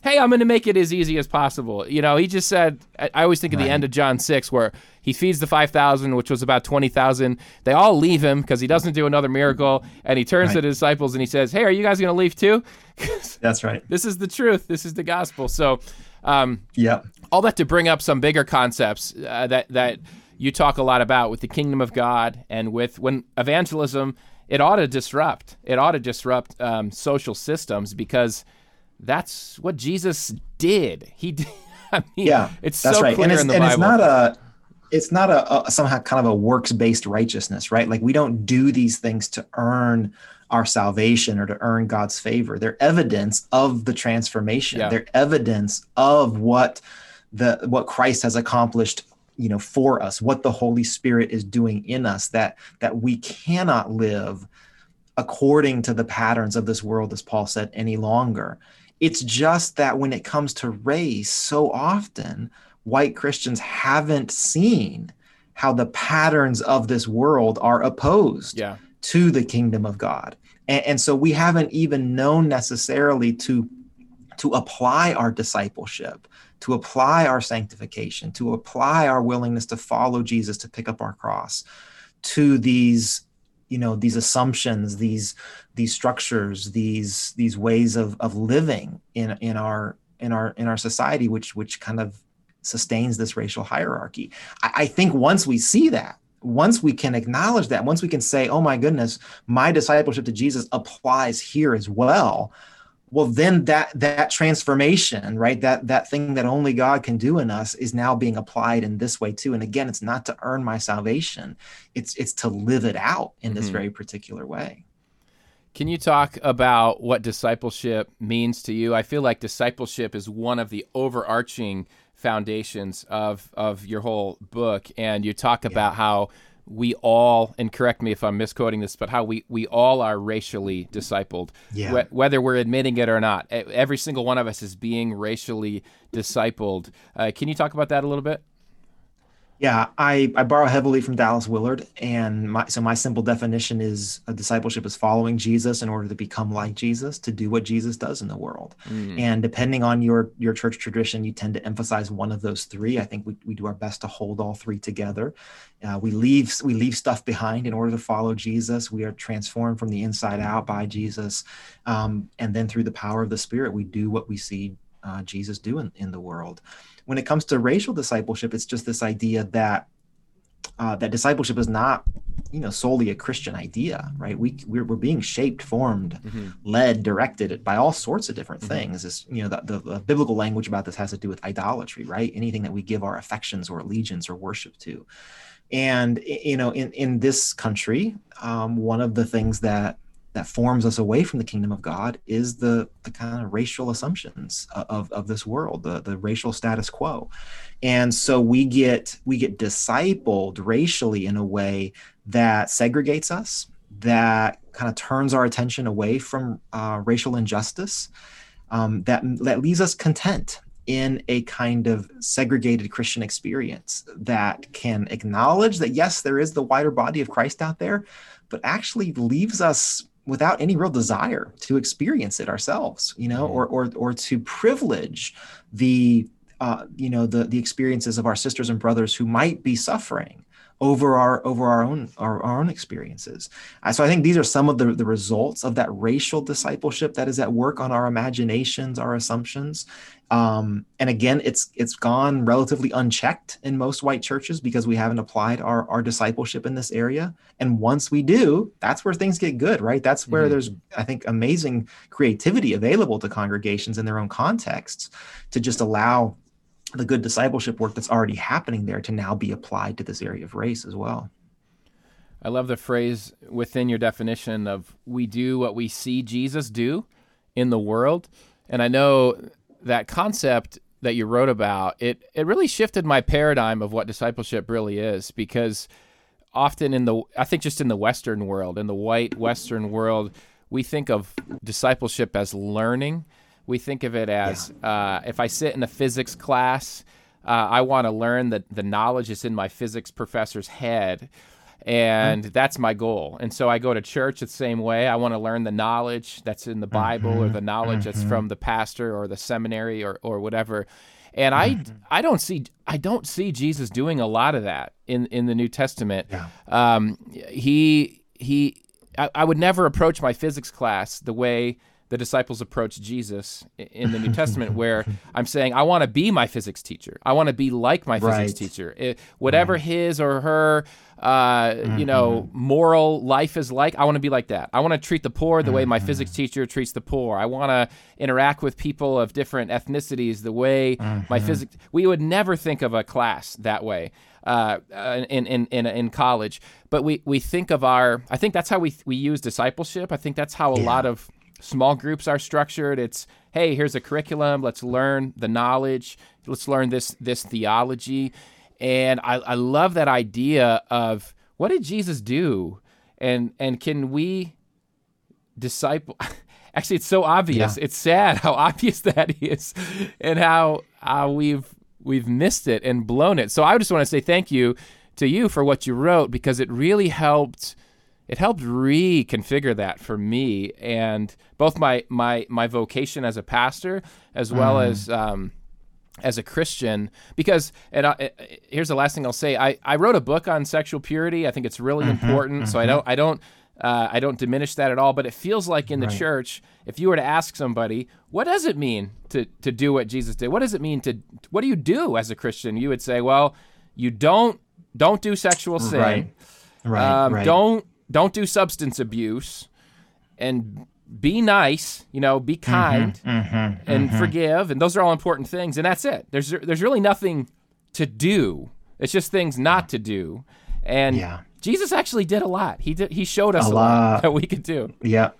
hey, I'm going to make it as easy as possible. You know, he just said, I, I always think of right. the end of John 6 where he feeds the 5,000, which was about 20,000. They all leave him because he doesn't do another miracle. And he turns right. to the disciples and he says, hey, are you guys going to leave too? (laughs) That's right. This is the truth. This is the gospel. So, um, yeah. All that to bring up some bigger concepts uh, that, that you talk a lot about with the kingdom of God and with when evangelism, it ought to disrupt. It ought to disrupt um, social systems because – that's what Jesus did. He did. (laughs) I mean, yeah, it's that's so right. clear and it's, in the and Bible. it's not a it's not a, a, somehow kind of a works based righteousness, right? Like we don't do these things to earn our salvation or to earn God's favor. They're evidence of the transformation. Yeah. They're evidence of what the what Christ has accomplished you know for us what the holy spirit is doing in us that that we cannot live according to the patterns of this world as paul said any longer it's just that when it comes to race, so often white Christians haven't seen how the patterns of this world are opposed yeah. to the kingdom of God. And, and so we haven't even known necessarily to, to apply our discipleship, to apply our sanctification, to apply our willingness to follow Jesus, to pick up our cross to these you know these assumptions these these structures these these ways of of living in in our in our in our society which which kind of sustains this racial hierarchy. I, I think once we see that once we can acknowledge that once we can say oh my goodness my discipleship to jesus applies here as well well then that that transformation right that that thing that only god can do in us is now being applied in this way too. And again it's not to earn my salvation. It's it's to live it out in this mm-hmm. very particular way can you talk about what discipleship means to you i feel like discipleship is one of the overarching foundations of of your whole book and you talk about how we all, and correct me if I'm misquoting this, but how we, we all are racially discipled, Yeah. Wh- whether we're admitting it or not. Every single one of us is being racially discipled. Uh, can you talk about that a little bit? Yeah, I, I borrow heavily from Dallas Willard, and my so my simple definition is a discipleship is following Jesus in order to become like Jesus, to do what Jesus does in the world. And depending on your your church tradition, you tend to emphasize one of those three. I think we, we do our best to hold all three together. Uh, we leave we leave stuff behind in order to follow Jesus. We are transformed from the inside out by Jesus, um, and then through the power of the Spirit, we do what we see uh, Jesus do in, in the world. When it comes to racial discipleship, it's just this idea that uh, that discipleship is not, you know, solely a Christian idea, right? We we're, we're being shaped, formed, led, directed by all sorts of different things. Is you know the, the, the biblical language about this has to do with idolatry, right? Anything that we give our affections or allegiance or worship to, and you know, in in this country, um, one of the things that that forms us away from the kingdom of God is the the kind of racial assumptions of, of this world, the, the racial status quo. And so we get we get discipled racially in a way that segregates us, that kind of turns our attention away from uh, racial injustice, um, that that leaves us content in a kind of segregated Christian experience that can acknowledge that yes, there is the wider body of Christ out there, but actually leaves us without any real desire to experience it ourselves, you know, or or or to privilege the uh, you know the the experiences of our sisters and brothers who might be suffering over our over our own our, our own experiences. Uh, so I think these are some of the the results of that racial discipleship that is at work on our imaginations, our assumptions. Um, and again, it's it's gone relatively unchecked in most white churches because we haven't applied our our discipleship in this area. And once we do, that's where things get good, right? That's where Mhm. there's I think amazing creativity available to congregations in their own contexts to just allow the good discipleship work that's already happening there to now be applied to this area of race as well. I love the phrase within your definition of we do what we see Jesus do in the world. And I know that concept that you wrote about, it, it really shifted my paradigm of what discipleship really is because often in the, I think just in the Western world, in the white Western world, we think of discipleship as learning. We think of it as uh, if I sit in a physics class, uh, I want to learn that the knowledge is in my physics professor's head Mm-hmm. and that's my goal. And so I go to church the same way. I want to learn the knowledge that's in the Bible or the mm-hmm. knowledge that's mm-hmm. from the pastor or the seminary or, or whatever. And I I don't see I don't see Jesus doing a lot of that in, in the New Testament. Yeah. Um, he he I, I would never approach my physics class the way the disciples approach Jesus in the New Testament, where I'm saying, I want to be my physics teacher. I want to be like my physics teacher. It- whatever his or her, uh, you know, moral life is like, I want to be like that. I want to treat the poor the way my physics teacher treats the poor. I want to interact with people of different ethnicities the way my physics. We would never think of a class that way. Uh, uh, in, in, in, in college, but we, we think of our, I think that's how we, we use discipleship. I think that's how a lot of small groups are structured. It's hey, here's a curriculum. Let's learn the knowledge. Let's learn this this theology. And I, I love that idea of what did Jesus do, and and can we disciple? (laughs) Actually, it's so obvious. Yeah. It's sad how (laughs) obvious that is, and how how we've we've missed it and blown it. So I just want to say thank you to you for what you wrote because it really helped it helped reconfigure that for me and both my my my vocation as a pastor as well as um, as a Christian because and I, here's the last thing I'll say I, I wrote a book on sexual purity. I think it's really important. So I don't I don't uh, I don't diminish that at all but it feels like in the church if you were to ask somebody what does it mean to to do what Jesus did? What does it mean to what do you do as a Christian? You would say well you don't don't do sexual sin. Right. Right. um, right. Don't don't do substance abuse, and be nice. You know, be Mm-hmm, kind and forgive, and those are all important things. And that's it. There's there's really nothing to do. It's just things not to do. And Yeah. Jesus actually did a lot. He did. He showed us a, A lot. lot. (laughs) that we could do. Yeah.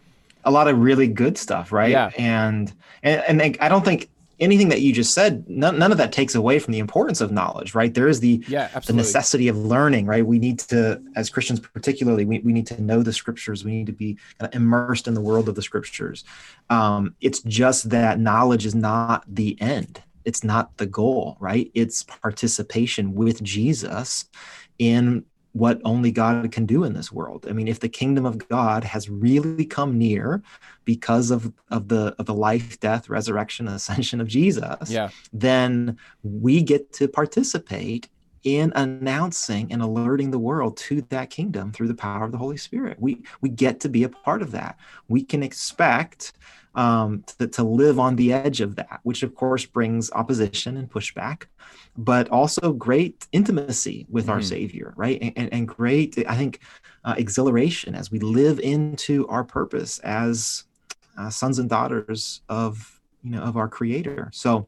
A lot of really good stuff, right? Yeah. And and and I don't think anything that you just said, none, none of that takes away from the importance of knowledge, right? There is the Yeah, the necessity of learning, right? We need to, as Christians particularly, we, we need to know the scriptures. We need to be kind of immersed in the world of the scriptures. Um, it's just that knowledge is not the end. It's not the goal, right? It's participation with Jesus in what only God can do in this world. I mean, if the kingdom of God has really come near because of, of the of the life, death, resurrection, (laughs) ascension of Jesus, Yeah. then we get to participate in announcing and alerting the world to that kingdom through the power of the Holy Spirit. We we get to be a part of that. We can expect um, to, to live on the edge of that, which of course brings opposition and pushback, but also great intimacy with our Mhm. Savior, right? And, and, and great, I think, uh, exhilaration as we live into our purpose as uh, sons and daughters of you know of our Creator. So.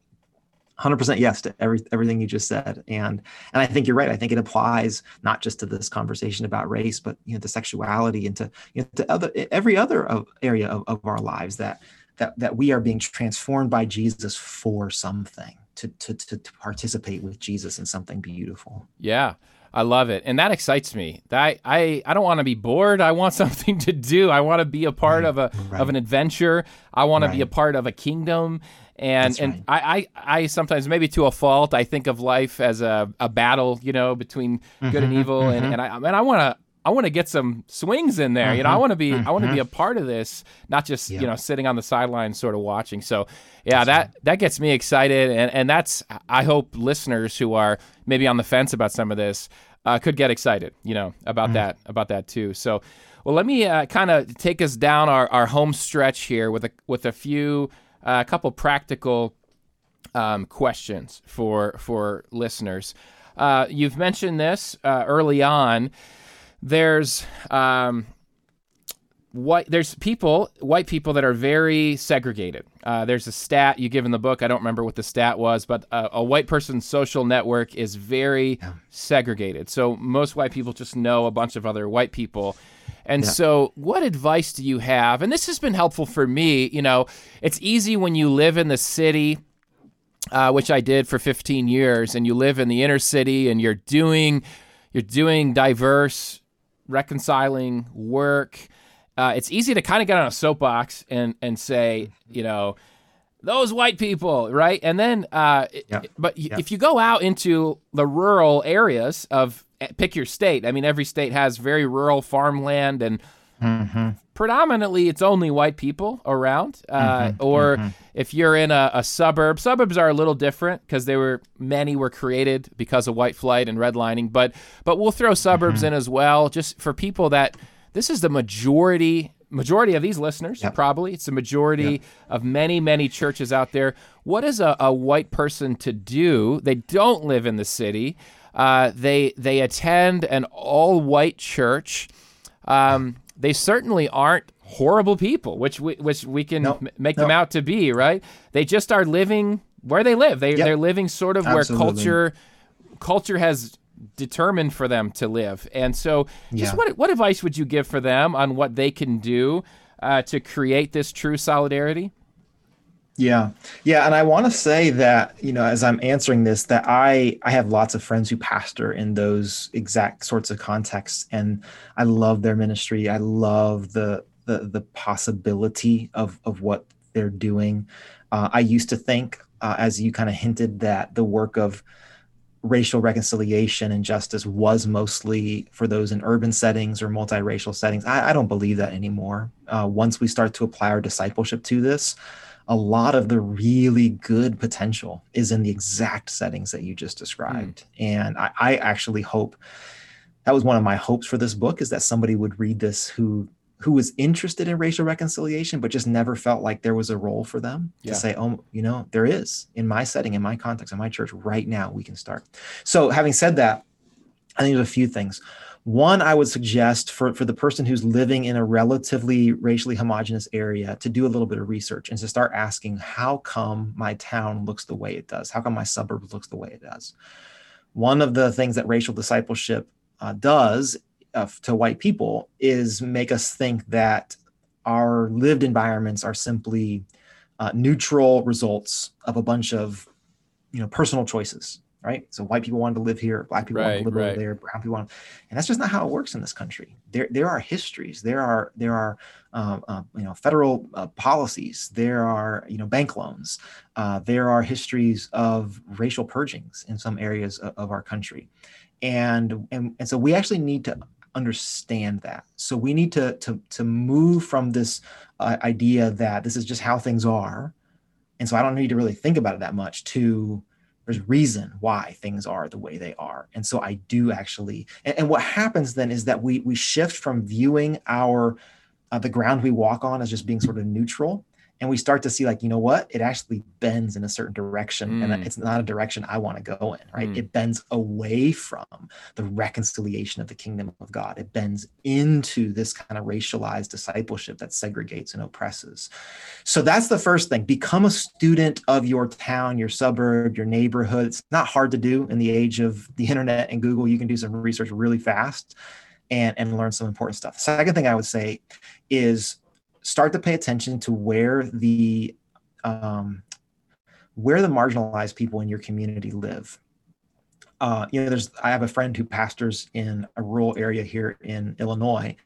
100% yes to every, everything you just said and and i think you're right i think it applies not just to this conversation about race but you know to sexuality and to you know to other every other of, area of, of our lives that that that we are being transformed by jesus for something to, to to to participate with jesus in something beautiful Yeah, I love it, and that excites me. I I, I don't want to be bored. I want (laughs) something to do. I want to be a part of a right. of an adventure. I want to be a part of a kingdom. And That's and I, I I sometimes maybe to a fault I think of life as a, a battle, you know, between good and mm-hmm, evil, and, mm-hmm. and I and I want to. I want to get some swings in there. You know, I want to be I want to be a part of this, not just, you know, sitting on the sidelines sort of watching. So, yeah, that that gets me excited and and that's I hope listeners who are maybe on the fence about some of this uh, could get excited, you know, about that about that too. So, well, let me uh, kind of take us down our, our home stretch here with a with a few a couple practical um, questions for for listeners. Uh, you've mentioned this uh, early on. There's um, white. There's people, white people that are very segregated. Uh, there's a stat you give in the book. I don't remember what the stat was, but uh, a white person's social network is very segregated. So most white people just know a bunch of other white people. And so, what advice do you have? And this has been helpful for me. You know, it's easy when you live in the city uh, which I did for 15 years, and you live in the inner city, and you're doing you're doing diverse, reconciling work. Uh, it's easy to kind of get on a soapbox and and say, you know, those white people, right? And then, uh, Yeah. but Yeah. if you go out into the rural areas of eh, pick your state, I mean, every state has very rural farmland and predominantly it's only white people around uh, or if you're in a, a suburb suburbs are a little different because they were many were created because of white flight and redlining but but we'll throw suburbs in as well just for people that this is the majority majority of these listeners Yep. probably it's the majority of many many churches out there. What is a, a white person to do? They don't live in the city. Uh, they they attend an all white church. Um, they certainly aren't horrible people, which we, which we can Nope. m- make them out to be, right? They just are living where they live. They Yep. they're living sort of where culture culture has determined for them to live. And so, just Yeah. what what advice would you give for them on what they can do uh, to create this true solidarity? Yeah. Yeah. And I want to say that, you know, as I'm answering this, that I I have lots of friends who pastor in those exact sorts of contexts. And I love their ministry. I love the the the possibility of of what they're doing. Uh, I used to think, uh, as you kind of hinted, that the work of racial reconciliation and justice was mostly for those in urban settings or multiracial settings. I, I don't believe that anymore. Uh, once we start to apply our discipleship to this, a lot of the really good potential is in the exact settings that you just hmm. described. And I, I actually hope that was one of my hopes for this book is that somebody would read this who who was interested in racial reconciliation but just never felt like there was a role for them Yeah. to say oh you know there is in my setting in my context in my church right now we can start so having said that i think there's a few things one i would suggest for, for the person who's living in a relatively racially homogenous area to do a little bit of research and to start asking how come my town looks the way it does? How come my suburb looks the way it does? One of the things that racial discipleship uh, does uh, to white people is make us think that our lived environments are simply uh, neutral results of a bunch of you know personal choices right? So white people wanted to live here black people wanted to live right. over there brown people want and that's just not how it works in this country. There there are histories there are there are um, uh, you know federal uh, policies there are you know bank loans uh, there are histories of racial purgings in some areas of, of our country. And, and and so we actually need to understand that. So we need to to to move from this uh, idea that this is just how things are and so i don't need to really think about it that much to there's reason why things are the way they are. And so i do actually and, and what happens then is that we we shift from viewing our uh, the ground we walk on as just being sort of neutral and we start to see like you know what? It actually bends in a certain direction and Mm. it's not a direction i want to go in right? Mm. it bends away from the reconciliation of the kingdom of god. It bends into this kind of racialized discipleship that segregates and oppresses. So that's the first thing. Become a student of your town your suburb your neighborhood. It's not hard to do in the age of the internet and google. You can do some research really fast and and learn some important stuff. The second thing i would say is start to pay attention to where the um, where the marginalized people in your community live. Uh, you know there's i have a friend who pastors in a rural area here in illinois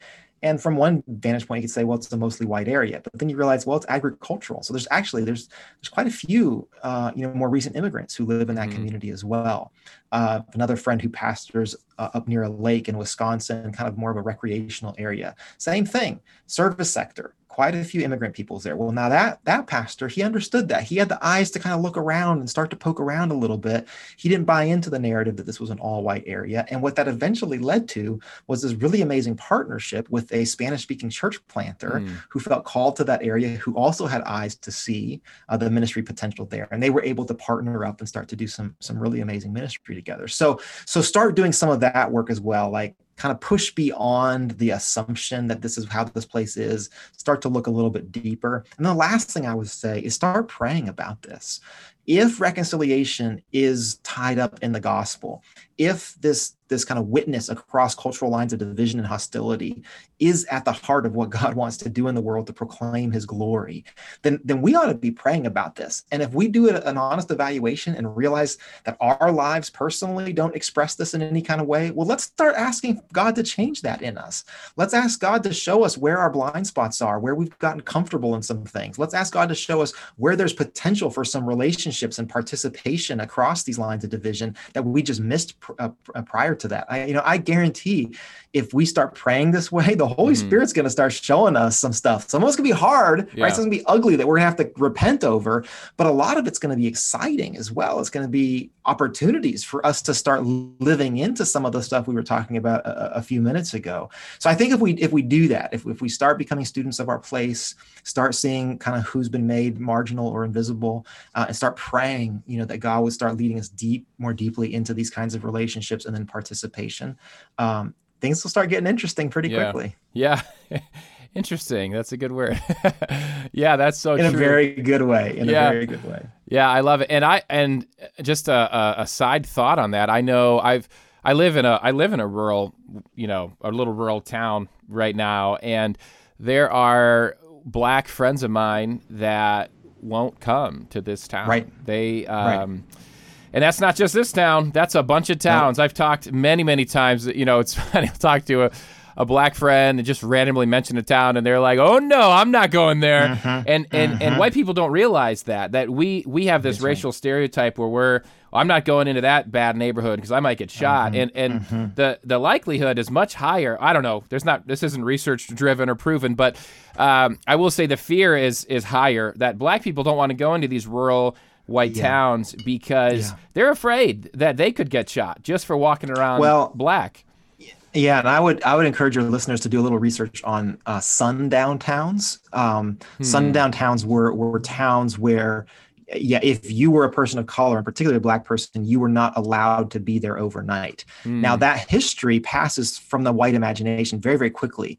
and from one vantage point you could say well it's a mostly white area but then you realize well it's agricultural. So there's actually there's there's quite a few uh, you know more recent immigrants who live in that Mhm. community as well. Uh, another friend who pastors uh, up near a lake in wisconsin kind of more of a recreational area. Same thing service sector quite a few immigrant peoples there. Well now that that pastor he understood that. He had the eyes to kind of look around and start to poke around a little bit. He didn't buy into the narrative that this was an all white area. And what that eventually led to was this really amazing partnership with a spanish speaking church planter Mm. who felt called to that area who also had eyes to see uh, the ministry potential there. And they were able to partner up and start to do some some really amazing ministry together. So so start doing some of that work as well like kind of push beyond the assumption that this is how this place is start to look a little bit deeper. And the last thing i would say is start praying about this. If reconciliation is tied up in the gospel if this this kind of witness across cultural lines of division and hostility is at the heart of what God (laughs) wants to do in the world to proclaim his glory, then, then we ought to be praying about this. And if we do an honest evaluation and realize that our lives personally don't express this in any kind of way, well, let's start asking God to change that in us. Let's ask God to show us where our blind spots are, where we've gotten comfortable in some things. Let's ask God to show us where there's potential for some relationships and participation across these lines of division that we just missed uh, uh, prior to that. I, you know, I guarantee if we start praying this way, the Holy Mhm. Spirit's going to start showing us some stuff. Some of it's going to be hard, Yeah. right? It's going to be ugly that we're going to have to repent over, but a lot of it's going to be exciting as well. It's going to be opportunities for us to start living into some of the stuff we were talking about a, a few minutes ago. So I think if we if we do that, if, if we start becoming students of our place, start seeing kind of who's been made marginal or invisible, uh, and start praying, you know, that God would start leading us deep, more deeply into these kinds of relationships and then participation. Um, things will start getting interesting pretty Yeah. quickly Yeah. (laughs) Interesting. That's a good word. (laughs) yeah, that's so in a true. very good way. In Yeah. a very good way. Yeah, I love it. And I and just a, a, a side thought on that. I know I've I live in a I live in a rural, you know, a little rural town right now, and there are black friends of mine that won't come to this town. Right. They um and that's not just this town. That's a bunch of towns. I've talked many, many times. You know, it's (laughs) funny. I'll talk to a, a black friend and just randomly mention a town, and they're like, "Oh no, I'm not going there." Mm-hmm. And and and white people don't realize that that we we have this racial stereotype where we're I'm not going into that bad neighborhood because I might get shot. Mm-hmm. And and the the likelihood is much higher. I don't know. There's not. This isn't research driven or proven, but um, I will say the fear is is higher that black people don't want to go into these rural white Yeah. towns because Yeah. they're afraid that they could get shot just for walking around Well, black. Yeah, and I would I would encourage your listeners to do a little research on uh, sundown towns. Um, Sundown towns were were towns where, yeah, if you were a person of color, and particularly a black person, you were not allowed to be there overnight. Now that history passes from the white imagination very very quickly,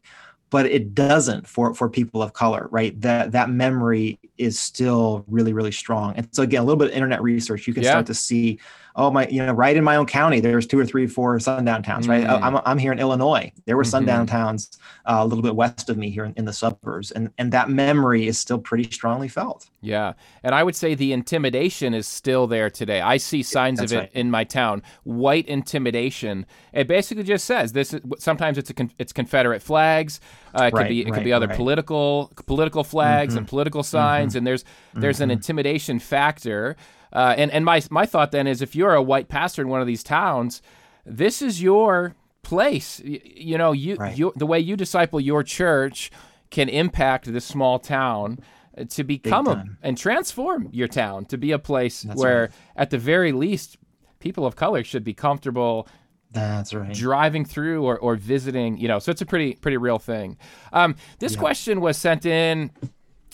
but it doesn't for for people of color, right? That that memory is still really really strong. And so again, a little bit of internet research, you can Yeah. start to see oh my you know right in my own county there's two or three four sundown towns right Mm. I'm, I'm here in illinois there were Mhm. sundown towns uh, a little bit west of me here in, in the suburbs and and that memory is still pretty strongly felt Yeah. And I would say the intimidation is still there today. I see signs That's of it right. in my town. White intimidation. It basically just says this is sometimes it's a con- it's Confederate flags. Uh, it could Right, be it could be other right. political political flags and political signs and there's there's an intimidation factor. Uh, and and my my thought then is if you're a white pastor in one of these towns, this is your place. Y- You, know, you, Right. you the way you disciple your church can impact this small town uh, to become a, and transform your town to be a place That's where, right. at the very least, people of color should be comfortable That's right. driving through or, or visiting. You know, so it's a pretty pretty real thing. Um, this question was sent in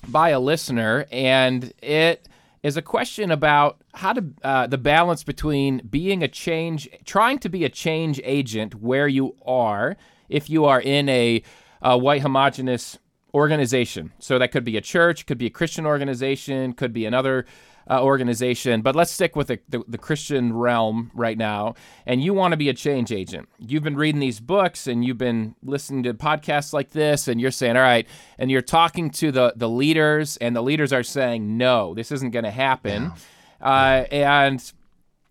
by a listener, and it is a question about how to uh, the balance between being a change, trying to be a change agent where you are, if you are in a, a white homogenous organization. So that could be a church, could be a Christian organization, could be another uh, organization. But let's stick with the, the, the Christian realm right now. And you want to be a change agent. You've been reading these books and you've been listening to podcasts like this, and you're saying, all right, and you're talking to the, the leaders, and the leaders are saying, no, this isn't going to happen. Uh, and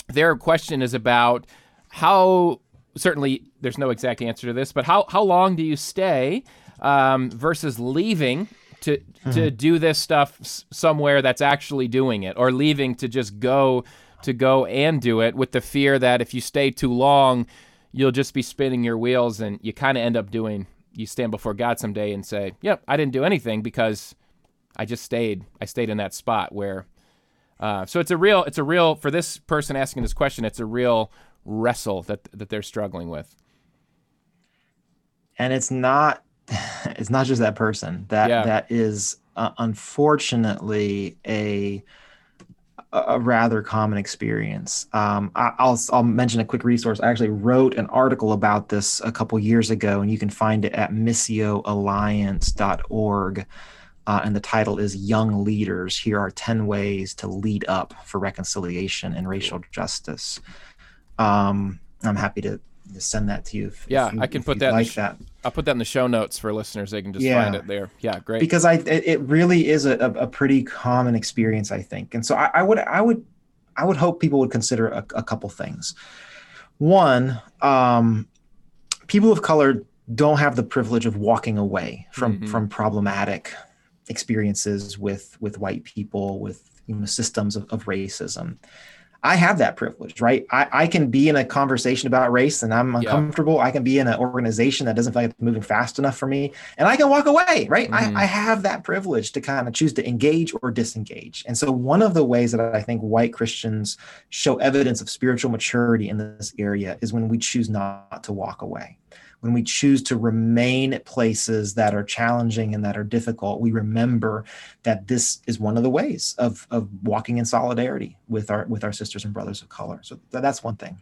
their question is about how certainly there's no exact answer to this, but how, how long do you stay um, versus leaving to to do this stuff s- somewhere that's actually doing it, or leaving to just go to go and do it with the fear that if you stay too long, you'll just be spinning your wheels and you kind of end up doing. You stand before God someday and say, "Yep, I didn't do anything because I just stayed. I stayed in that spot where." Uh, so it's a real, it's a real for this person asking this question. It's a real wrestle that that they're struggling with. and it's not (laughs) it's not just that person that Yeah. that is uh, unfortunately a a rather common experience. Um, I, I'll I'll mention a quick resource. I actually wrote an article about this a couple years ago, and you can find it at missioalliance.org. Uh, and the title is "Young Leaders: Here Are Ten Ways to Lead Up for Reconciliation and Racial Justice." Um, I'm happy to send that to you. If, Yeah, if you- I can put that in the like that I'll put that in the show notes for listeners. They can just Yeah. find it there. Yeah, great. because I it, really is a, a, pretty common experience, I think. And so I, I would I would I would hope people would consider a, a couple things. One, um, people of color don't have the privilege of walking away from Mhm. from problematic experiences with with white people with you know systems of, of racism. I have that privilege, right? I, I can be in a conversation about race and I'm uncomfortable. I can be in an organization that doesn't feel like it's moving fast enough for me and I can walk away, right? Mhm. I, I have that privilege to kind of choose to engage or disengage. And so, one of the ways that I think white Christians show evidence of spiritual maturity in this area is when we choose not to walk away. When we choose to remain at places that are challenging and that are difficult, we remember that this is one of the ways of, of walking in solidarity with our with our sisters and brothers of color. So th- that's one thing.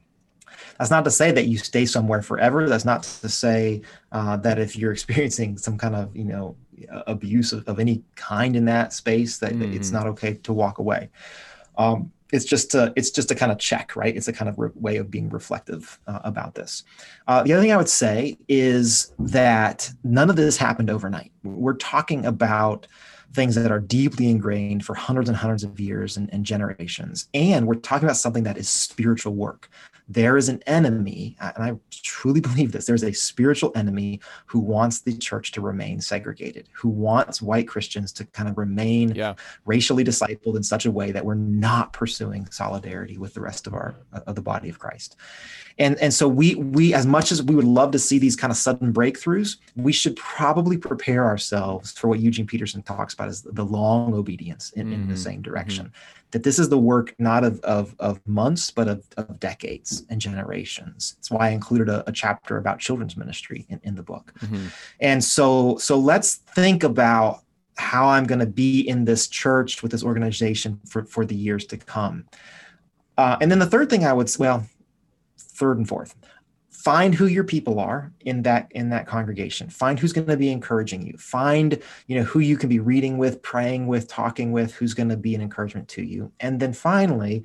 That's not to say that you stay somewhere forever. That's not to say uh, that if you're (laughs) experiencing some kind of you know abuse of, of any kind in that space, that that it's Mhm. not okay to walk away. Um, it's just a, it's just a kind of check, right? It's a kind of re- way of being reflective uh, about this. Uh, the other thing I would say is that none of this happened overnight. We're talking about things that are deeply ingrained for hundreds and hundreds of years and, and generations. And we're talking about something that is spiritual work. There is an enemy, and I truly believe this there's a spiritual enemy who wants the church to remain segregated, who wants white Christians to kind of remain Yeah. racially discipled in such a way that we're not pursuing solidarity with the rest of our uh, of the body of Christ. And and so we we as much as we would love to see these kind of sudden breakthroughs, we should probably prepare ourselves for what Eugene Peterson talks about as the long obedience in, in the Mhm, same direction. That this is the work not of of, of months but of, of decades and generations. That's why I included a, a chapter about children's ministry in, in the book. Mhm. And so so let's think about how I'm going to be in this church with this organization for, for the years to come. Uh, and then the third thing I would, well, third and fourth, find who your people are in that in that congregation. Find who's going to be encouraging you. Find you know who you can be reading with, praying with, talking with, who's going to be an encouragement to you. And then finally,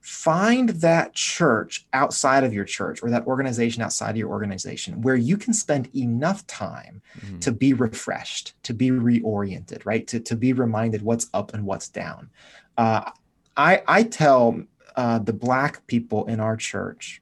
find that church outside of your church or that organization outside of your organization where you can spend enough time Mhm. to be refreshed, to be reoriented, right? To, to be reminded what's up and what's down. Uh, I, I tell uh, the Black people in our church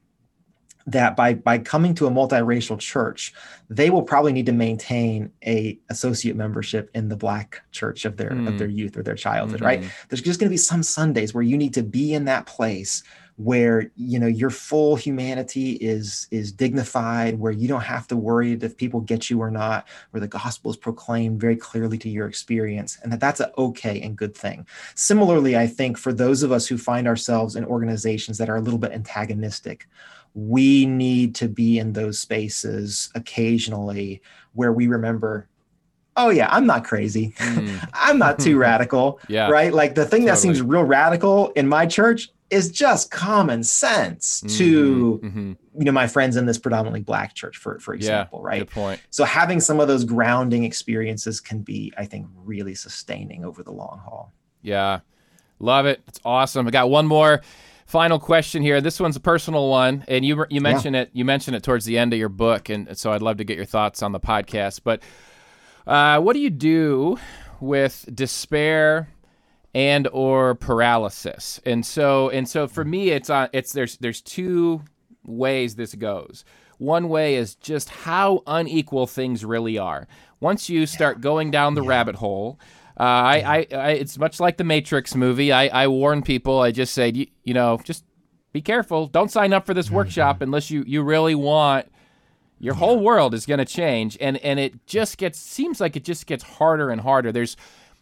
that by by coming to a multiracial church, they will probably need to maintain a associate membership in the Black church of their Mm. of their youth or their childhood, right? Mhm. there's just going to be some sundays where you need to be in that place where you know your full humanity is is dignified where you don't have to worry if people get you or not where the gospel is proclaimed very clearly to your experience and that that's an okay and good thing similarly i think for those of us who find ourselves in organizations that are a little bit antagonistic we need to be in those spaces occasionally where we remember oh yeah i'm not crazy Mm. (laughs) i'm not too (laughs) radical Yeah. right? Like the thing that seems real radical in my church is just common sense to Mhm. Mhm. you know my friends in this predominantly black church, for for example, right? Good point. So having some of those grounding experiences can be, I think, really sustaining over the long haul. Yeah. Love it. It's awesome. I got one more final question here. This one's a personal one, and you you mentioned it. You mentioned it towards the end of your book, and so I'd love to get your thoughts on the podcast. But uh, what do you do with despair and or paralysis? And so and so for me, it's on. It's there's there's two ways this goes. One way is just how unequal things really are. Once you start going down the rabbit hole, uh, I, I, I, it's much like the Matrix movie. I, I warn people. I just say, you, you know, just be careful. Don't sign up for this workshop mm-hmm. unless you, you really want your whole world is going to change. And and it just gets seems like it just gets harder and harder. There's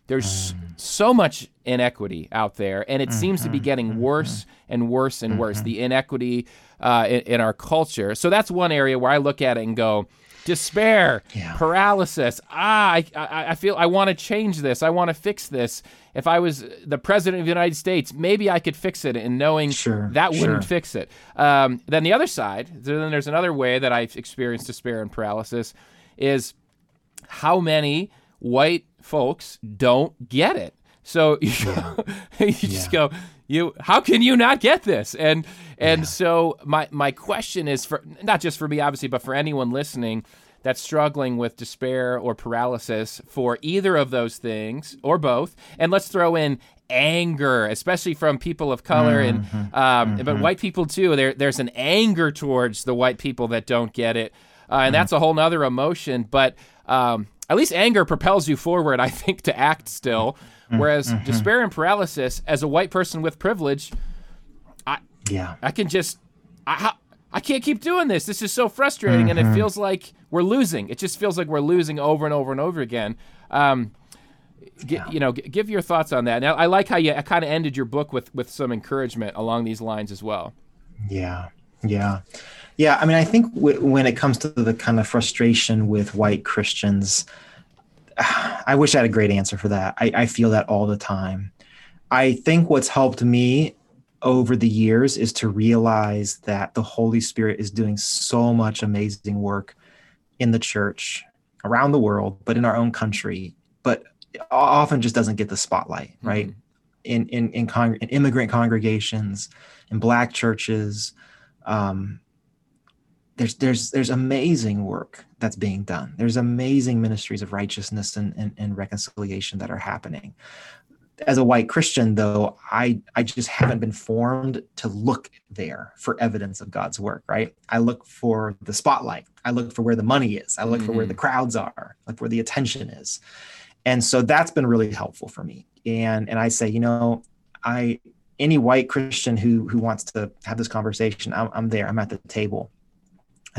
there's mm. so much inequity out there, and it seems to be mm-hmm. getting mm-hmm. worse and worse and worse. The inequity uh, in, in our culture. So that's one area where I look at it and go, despair, Yeah. paralysis. Ah, I, I, I feel I want to change this. I want to fix this. If I was the president of the United States, maybe I could fix it. And knowing Sure, that wouldn't fix it. Um, then the other side, then there's another way that I've experienced despair and paralysis, is how many white folks don't get it. So (laughs) you, (laughs) you just go, you how can you not get this? And and so my my question is for not just for me obviously, but for anyone listening that's struggling with despair or paralysis for either of those things or both. And let's throw in anger, especially from people of color and um, but white people too. There there's an anger towards the white people that don't get it, uh, and that's a whole nother emotion. But um, at least anger propels you forward, I think, to act still. Mm, Whereas mm-hmm. despair and paralysis, as a white person with privilege, I Yeah. I can just I I can't keep doing this. This is so frustrating, and it mm-hmm. feels like we're losing. It just feels like we're losing over and over and over again. Um, gi- You know, g- give your thoughts on that. Now, I like how you kind of ended your book with with some encouragement along these lines as well. Yeah, yeah, yeah. I mean, I think w- when it comes to the kind of frustration with white Christians, I wish I had a great answer for that. I, I feel that all the time. I think what's helped me over the years is to realize that the Holy Spirit is doing so much amazing work in the church around the world, but in our own country, but often just doesn't get the spotlight, right? In in in, con- in immigrant congregations, in black churches, um, there's there's there's amazing work that's being done. There's amazing ministries of righteousness and, and, and reconciliation that are happening. As a white Christian, though, I I just haven't been formed to look there for evidence of God's work. Right? I look for the spotlight. I look for where the money is. I look for where the mm-hmm. crowds are. Like where the attention is. And so that's been really helpful for me. And and I say, you know, I any white Christian who who wants to have this conversation, I'm, I'm there. I'm at the table.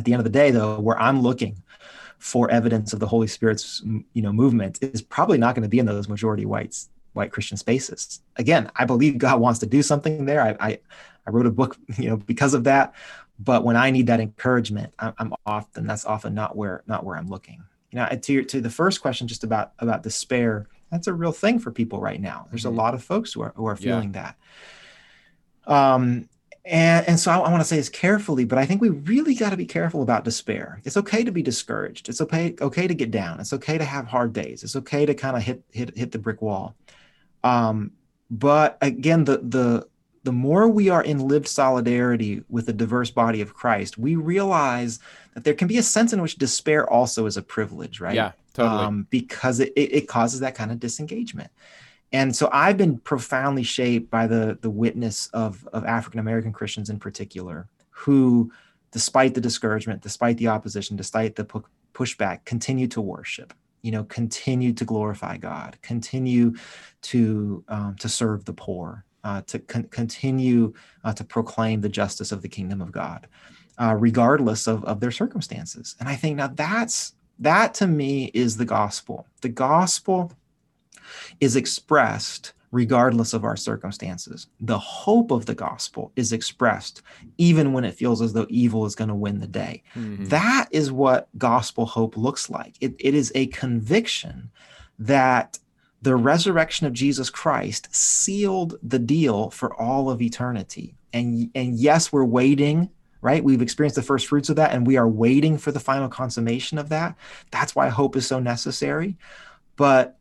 At the end of the day, though, where I'm looking for evidence of the Holy Spirit's you know movement is probably not going to be in those majority whites white Christian spaces. Again, I believe God wants to do something there. I I, I wrote a book (laughs) you know because of that. But when I need that encouragement, I'm, I'm often that's often not where not where I'm looking. You know, to your, to the first question, just about about despair, that's a real thing for people right now. There's a lot of folks who are who are Yeah. feeling that. Um, and and so I, I want to say this carefully, but I think we really got to be careful about despair. It's okay to be discouraged. It's okay okay to get down. It's okay to have hard days. It's okay to kind of hit hit hit the brick wall. Um, but again, the the the more we are in lived solidarity with the diverse body of Christ, we realize that there can be a sense in which despair also is a privilege, right? Yeah, totally. Um, because it, it, it causes that kind of disengagement. And so I've been profoundly shaped by the, the witness of, of African American Christians in particular, who, despite the discouragement, despite the opposition, despite the pu- pushback, continue to worship you know continue to glorify god continue to um, to serve the poor uh, to con- continue uh, to proclaim the justice of the kingdom of god uh, regardless of, of their circumstances. And i think now that's that to me is the gospel. The gospel is expressed regardless of our circumstances. The hope of the gospel is expressed even when it feels as though evil is going to win the day. Mhm. That is what gospel hope looks like. It, it is a conviction that the resurrection of Jesus Christ sealed the deal for all of eternity. And, and yes, we're waiting, right? We've experienced the first fruits of that, and we are waiting for the final consummation of that. That's why hope is so necessary. But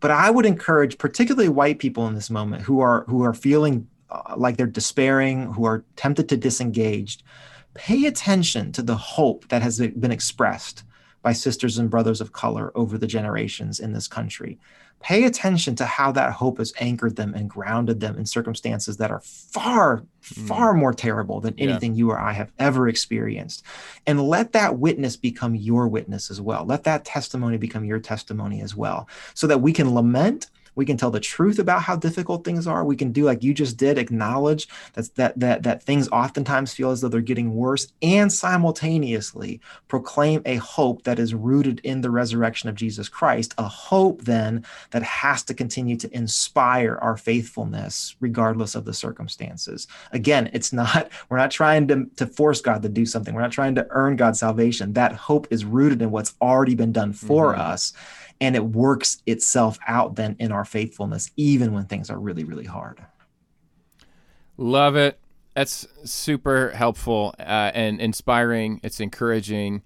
but I would encourage, particularly white people in this moment, who are who are feeling uh, like they're despairing, who are tempted to disengage, pay attention to the hope that has been expressed by sisters and brothers of color over the generations in this country. Pay attention to how that hope has anchored them and grounded them in circumstances that are far, hmm. far more terrible than Yeah. anything you or I have ever experienced. And let that witness become your witness as well. Let that testimony become your testimony as well, so that we can lament. We can tell the truth about how difficult things are. We can do like you just did, acknowledge that that that that things oftentimes feel as though they're getting worse, and simultaneously proclaim a hope that is rooted in the resurrection of Jesus Christ. A hope then that has to continue to inspire our faithfulness regardless of the circumstances. Again, it's not (laughs) we're not trying to to force God to do something. We're not trying to earn God's salvation. That hope is rooted in what's already been done for Mhm. us and it works itself out then in our faithfulness even when things are really really hard Love it. That's super helpful uh, and inspiring. It's encouraging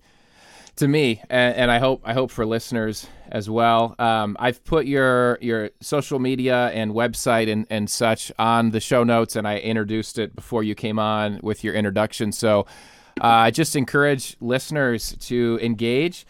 to me, and, and I hope I hope for listeners as well. Um, I've put your your social media and website and, and such on the show notes, and I introduced it before you came on with your introduction. So uh, I just encourage listeners to engage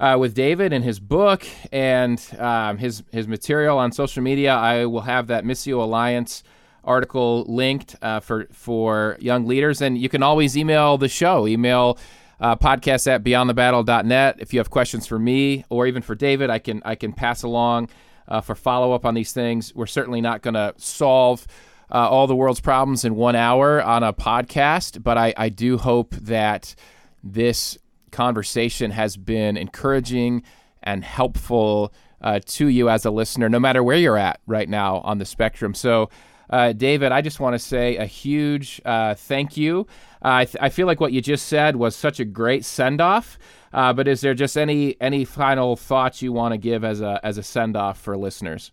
uh, with David and his book and um, his his material on social media. I will have that Missio Alliance article linked uh, for for young leaders, and you can always email the show. Email uh, podcast at beyondthebattle.net if you have questions for me or even for David. I can I can pass along uh, for follow up on these things. We're certainly not going to solve. Uh, all the world's problems in one hour on a podcast, but I, I do hope that this conversation has been encouraging and helpful uh, to you as a listener, no matter where you're at right now on the spectrum. So, uh, David, I just want to say a huge uh, thank you. Uh, I, th- I feel like what you just said was such a great send off. Uh, but is there just any any final thoughts you want to give as a as a send off for listeners?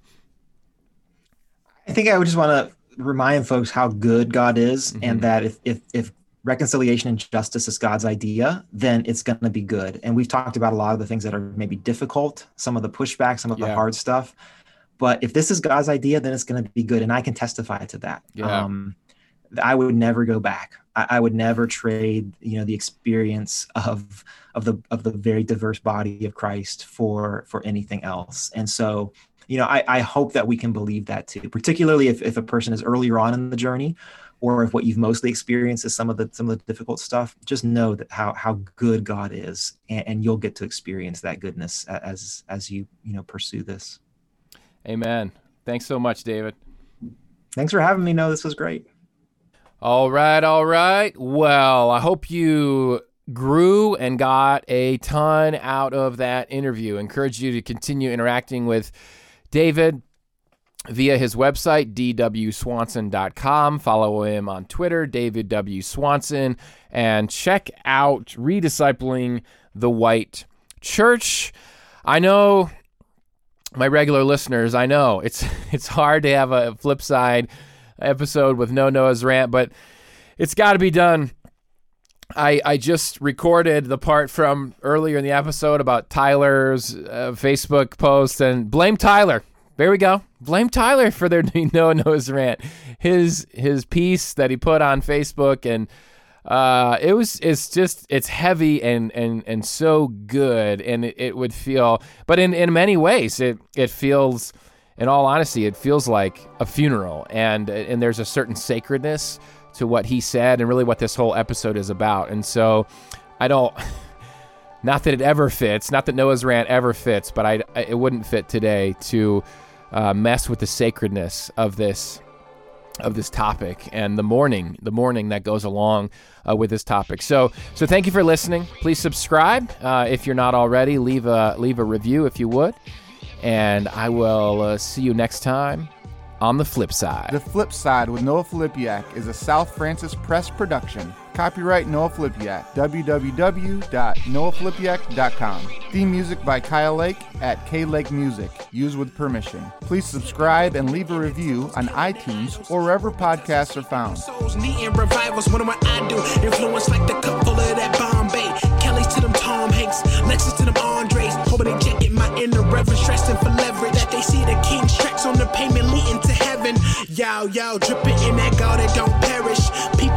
I think I would just want to remind folks how good God is, Mhm. and that if if if reconciliation and justice is God's idea, then it's going to be good. And we've talked about a lot of the things that are maybe difficult, some of the pushback, some of the hard stuff. But if this is God's idea, then it's going to be good, and I can testify to that. Yeah. Um, I would never go back. I, I would never trade, you know, the experience of of the of the very diverse body of Christ for for anything else. And so, you know, I, I hope that we can believe that too, particularly if, if a person is earlier on in the journey, or if what you've mostly experienced is some of the some of the difficult stuff. Just know that how how good God is, and, and you'll get to experience that goodness as as you you know pursue this. Amen. Thanks so much, David. Thanks for having me. No, this was great. All right, all right. Well, I hope you grew and got a ton out of that interview. Encourage you to continue interacting with David via his website, dwswanson.com. Follow him on Twitter, David W. Swanson, and check out Rediscipling the White Church. I know my regular listeners, I know it's (laughs) it's hard to have a flip side episode with no Noah's rant, but it's got to be done. I I just recorded the part from earlier in the episode about Tyler's uh, Facebook post and blame Tyler. There we go. Blame Tyler for their no nose rant. His his piece that he put on Facebook and uh, it was it's just it's heavy and and and so good and it, it would feel but in in many ways it it feels in all honesty it feels like a funeral and and there's a certain sacredness to what he said and really what this whole episode is about and so I don't (laughs) not that it ever fits not that Noah's rant ever fits but I it wouldn't fit today to uh, mess with the sacredness of this of this topic and the mourning, the mourning that goes along uh, with this topic. So, so thank you for listening. Please subscribe uh, if you're not already. Leave a leave a review if you would, and I will uh, see you next time on the flip side. The Flip Side with Noah Filipiak is a South Francis Press production. Copyright Noah Filipiak. www.noahfilipiak.com. Theme music by Kyle Lake at K Lake Music. Used with permission. Please subscribe and leave a review on iTunes or wherever podcasts are found. souls needing revivals. What am I, do? Influence like the cup full of that Bombay. Kelly's to them Tom Hanks, Lexus to them Andres. Hoping they jacket my inner reverence, stressing for leverage. That they see the king's tracks on the pavement leading to heaven. Yow, yow, dripping in that gold that don't.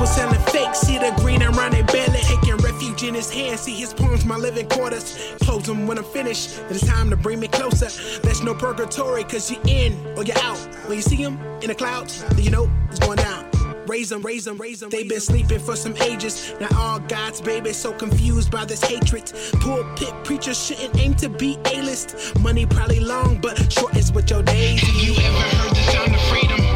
People selling fake, see the green around their belly. Taking refuge in his hands, see his palms, my living quarters. Close them when I'm finished, it's time to bring me closer. There's no purgatory, cause you're in or you're out. When you see him in the clouds, then you know it's going down. Raise them, raise them, raise them. They've been sleeping for some ages. Now all God's babies so confused by this hatred. Pulpit preachers shouldn't aim to be A-list. Money probably long, but short is what your days. Have you ever heard the sound of freedom?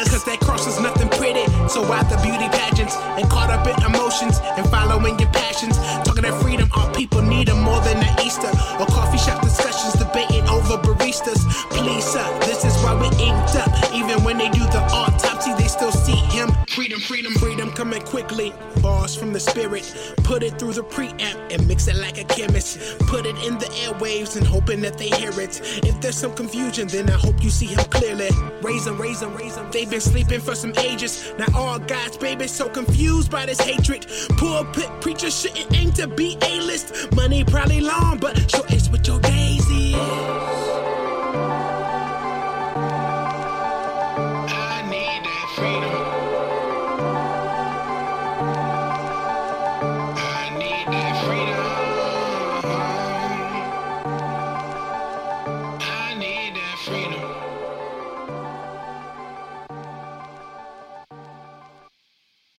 Splinters. Cause that cross is nothing pretty. So why the beauty pageants? And caught up in emotions and following your passions. Talking that freedom, all people need them more than the Easter. Or coffee shop discussions, debating over baristas. Please, sir, this is why we inked up. Even when they do the autopsy, Freedom, freedom, freedom coming quickly. Bars from the spirit. Put it through the preamp and mix it like a chemist. Put it in the airwaves and hoping that they hear it. If there's some confusion, then I hope you see him clearly. Raise them, raise raise. They've been sleeping for some ages. Now all God's babies so confused by this hatred. Pulpit preachers shouldn't aim to be A-list. Money probably long, but short is what your days is.